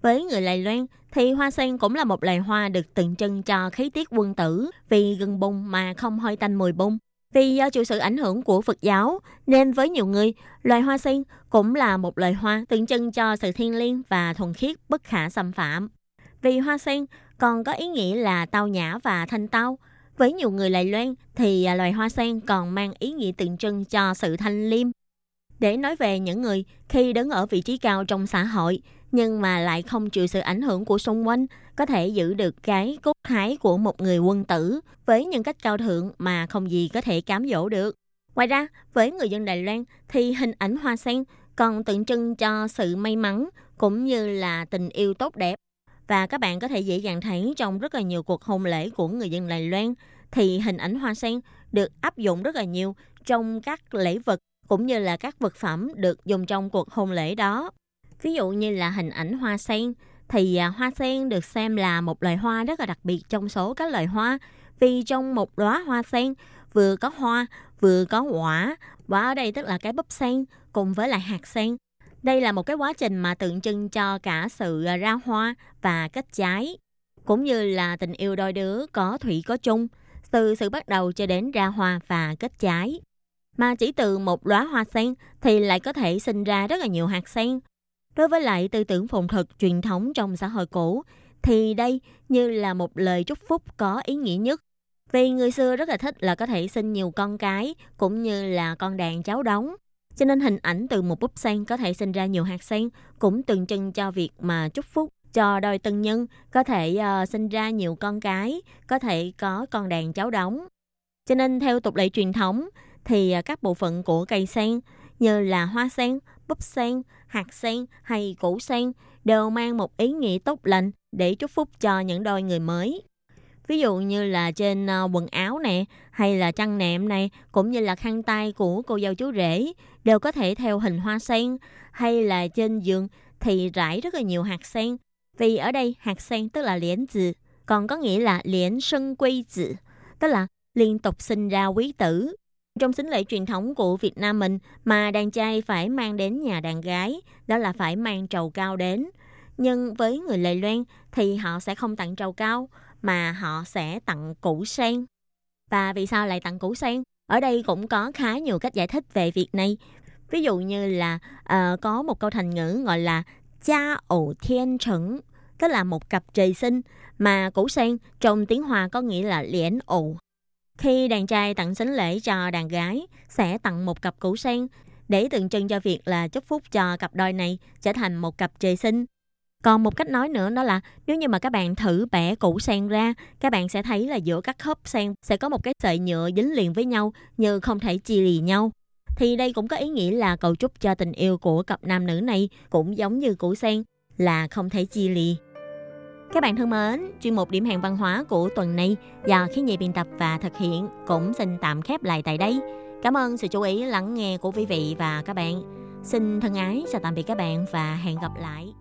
Với người Lài Loan thì hoa sen cũng là một loài hoa được tượng trưng cho khí tiết quân tử vì gần bông mà không hơi tanh mùi bông. Vì do chịu sự ảnh hưởng của Phật giáo, nên với nhiều người, loài hoa sen cũng là một loài hoa tượng trưng cho sự thiêng liêng và thuần khiết bất khả xâm phạm. Vì hoa sen còn có ý nghĩa là tao nhã và thanh tao. Với nhiều người Lài Loan thì à, loài hoa sen còn mang ý nghĩa tượng trưng cho sự thanh liêm. Để nói về những người khi đứng ở vị trí cao trong xã hội nhưng mà lại không chịu sự ảnh hưởng của xung quanh, có thể giữ được cái cốt thái của một người quân tử với những cách cao thượng mà không gì có thể cám dỗ được. Ngoài ra, với người dân Đài Loan thì hình ảnh hoa sen còn tượng trưng cho sự may mắn cũng như là tình yêu tốt đẹp. Và các bạn có thể dễ dàng thấy trong rất là nhiều cuộc hôn lễ của người dân Đài Loan, thì hình ảnh hoa sen được áp dụng rất là nhiều trong các lễ vật cũng như là các vật phẩm được dùng trong cuộc hôn lễ đó. Ví dụ như là hình ảnh hoa sen, thì à, hoa sen được xem là một loài hoa rất là đặc biệt trong số các loài hoa, vì trong một đóa hoa sen vừa có hoa, vừa có quả, và ở đây tức là cái búp sen cùng với lại hạt sen đây là một cái quá trình mà tượng trưng cho cả sự ờ, ra hoa và kết trái cũng như là tình yêu đôi đứa có thủy có chung từ sự bắt đầu cho đến ra hoa và kết trái mà chỉ từ một đóa hoa sen thì lại có thể sinh ra rất là nhiều hạt sen Đối với lại tư tưởng phồn thực truyền thống trong xã hội cũ, thì đây như là một lời chúc phúc có ý nghĩa nhất. Vì người xưa rất là thích là có thể sinh nhiều con cái, cũng như là con đàn cháu đóng. Cho nên hình ảnh từ một búp sen có thể sinh ra nhiều hạt sen cũng tượng trưng cho việc mà chúc phúc cho đôi tân nhân có thể uh, sinh ra nhiều con cái, có thể có con đàn cháu đóng. Cho nên theo tục lệ truyền thống thì uh, các bộ phận của cây sen như là hoa sen, búp sen, hạt sen hay củ sen đều mang một ý nghĩa tốt lành để chúc phúc cho những đôi người mới. Ví dụ như là trên ờ, quần áo nè, hay là chăn nệm này, cũng như là khăn tay của cô dâu chú rể đều có thể theo hình hoa sen, hay là trên giường thì rải rất là nhiều hạt sen. Vì ở đây hạt sen tức là liễn tử, còn có nghĩa là liễn sân quy tử, tức là liên tục sinh ra quý tử. Trong sính lễ truyền thống của Việt Nam mình mà đàn trai phải mang đến nhà đàn gái, đó là phải mang trầu cao đến. Nhưng với người Lệ Loan thì họ sẽ không tặng trầu cao, mà họ sẽ tặng củ sen. Và vì sao lại tặng củ sen? Ở đây cũng có khá nhiều cách giải thích về việc này. Ví dụ như là uh, có một câu thành ngữ gọi là cha ổ thiên trấn, tức là một cặp trời sinh, mà củ sen trong tiếng Hoa có nghĩa là liễn ổ khi đàn trai tặng sính lễ cho đàn gái, sẽ tặng một cặp củ sen để tượng trưng cho việc là chúc phúc cho cặp đôi này trở thành một cặp trời sinh. Còn một cách nói nữa đó là nếu như mà các bạn thử bẻ củ sen ra, các bạn sẽ thấy là giữa các khớp sen sẽ có một cái sợi nhựa dính liền với nhau như không thể chia lì nhau. Thì đây cũng có ý nghĩa là cầu chúc cho tình yêu của cặp nam nữ này cũng giống như củ sen là không thể chia lì. Các bạn thân mến, chuyên mục điểm hẹn văn hóa của tuần này do khí nhị biên tập và thực hiện cũng xin tạm khép lại tại đây. Cảm ơn sự chú ý lắng nghe của quý vị và các bạn. Xin thân ái chào tạm biệt các bạn và hẹn gặp lại.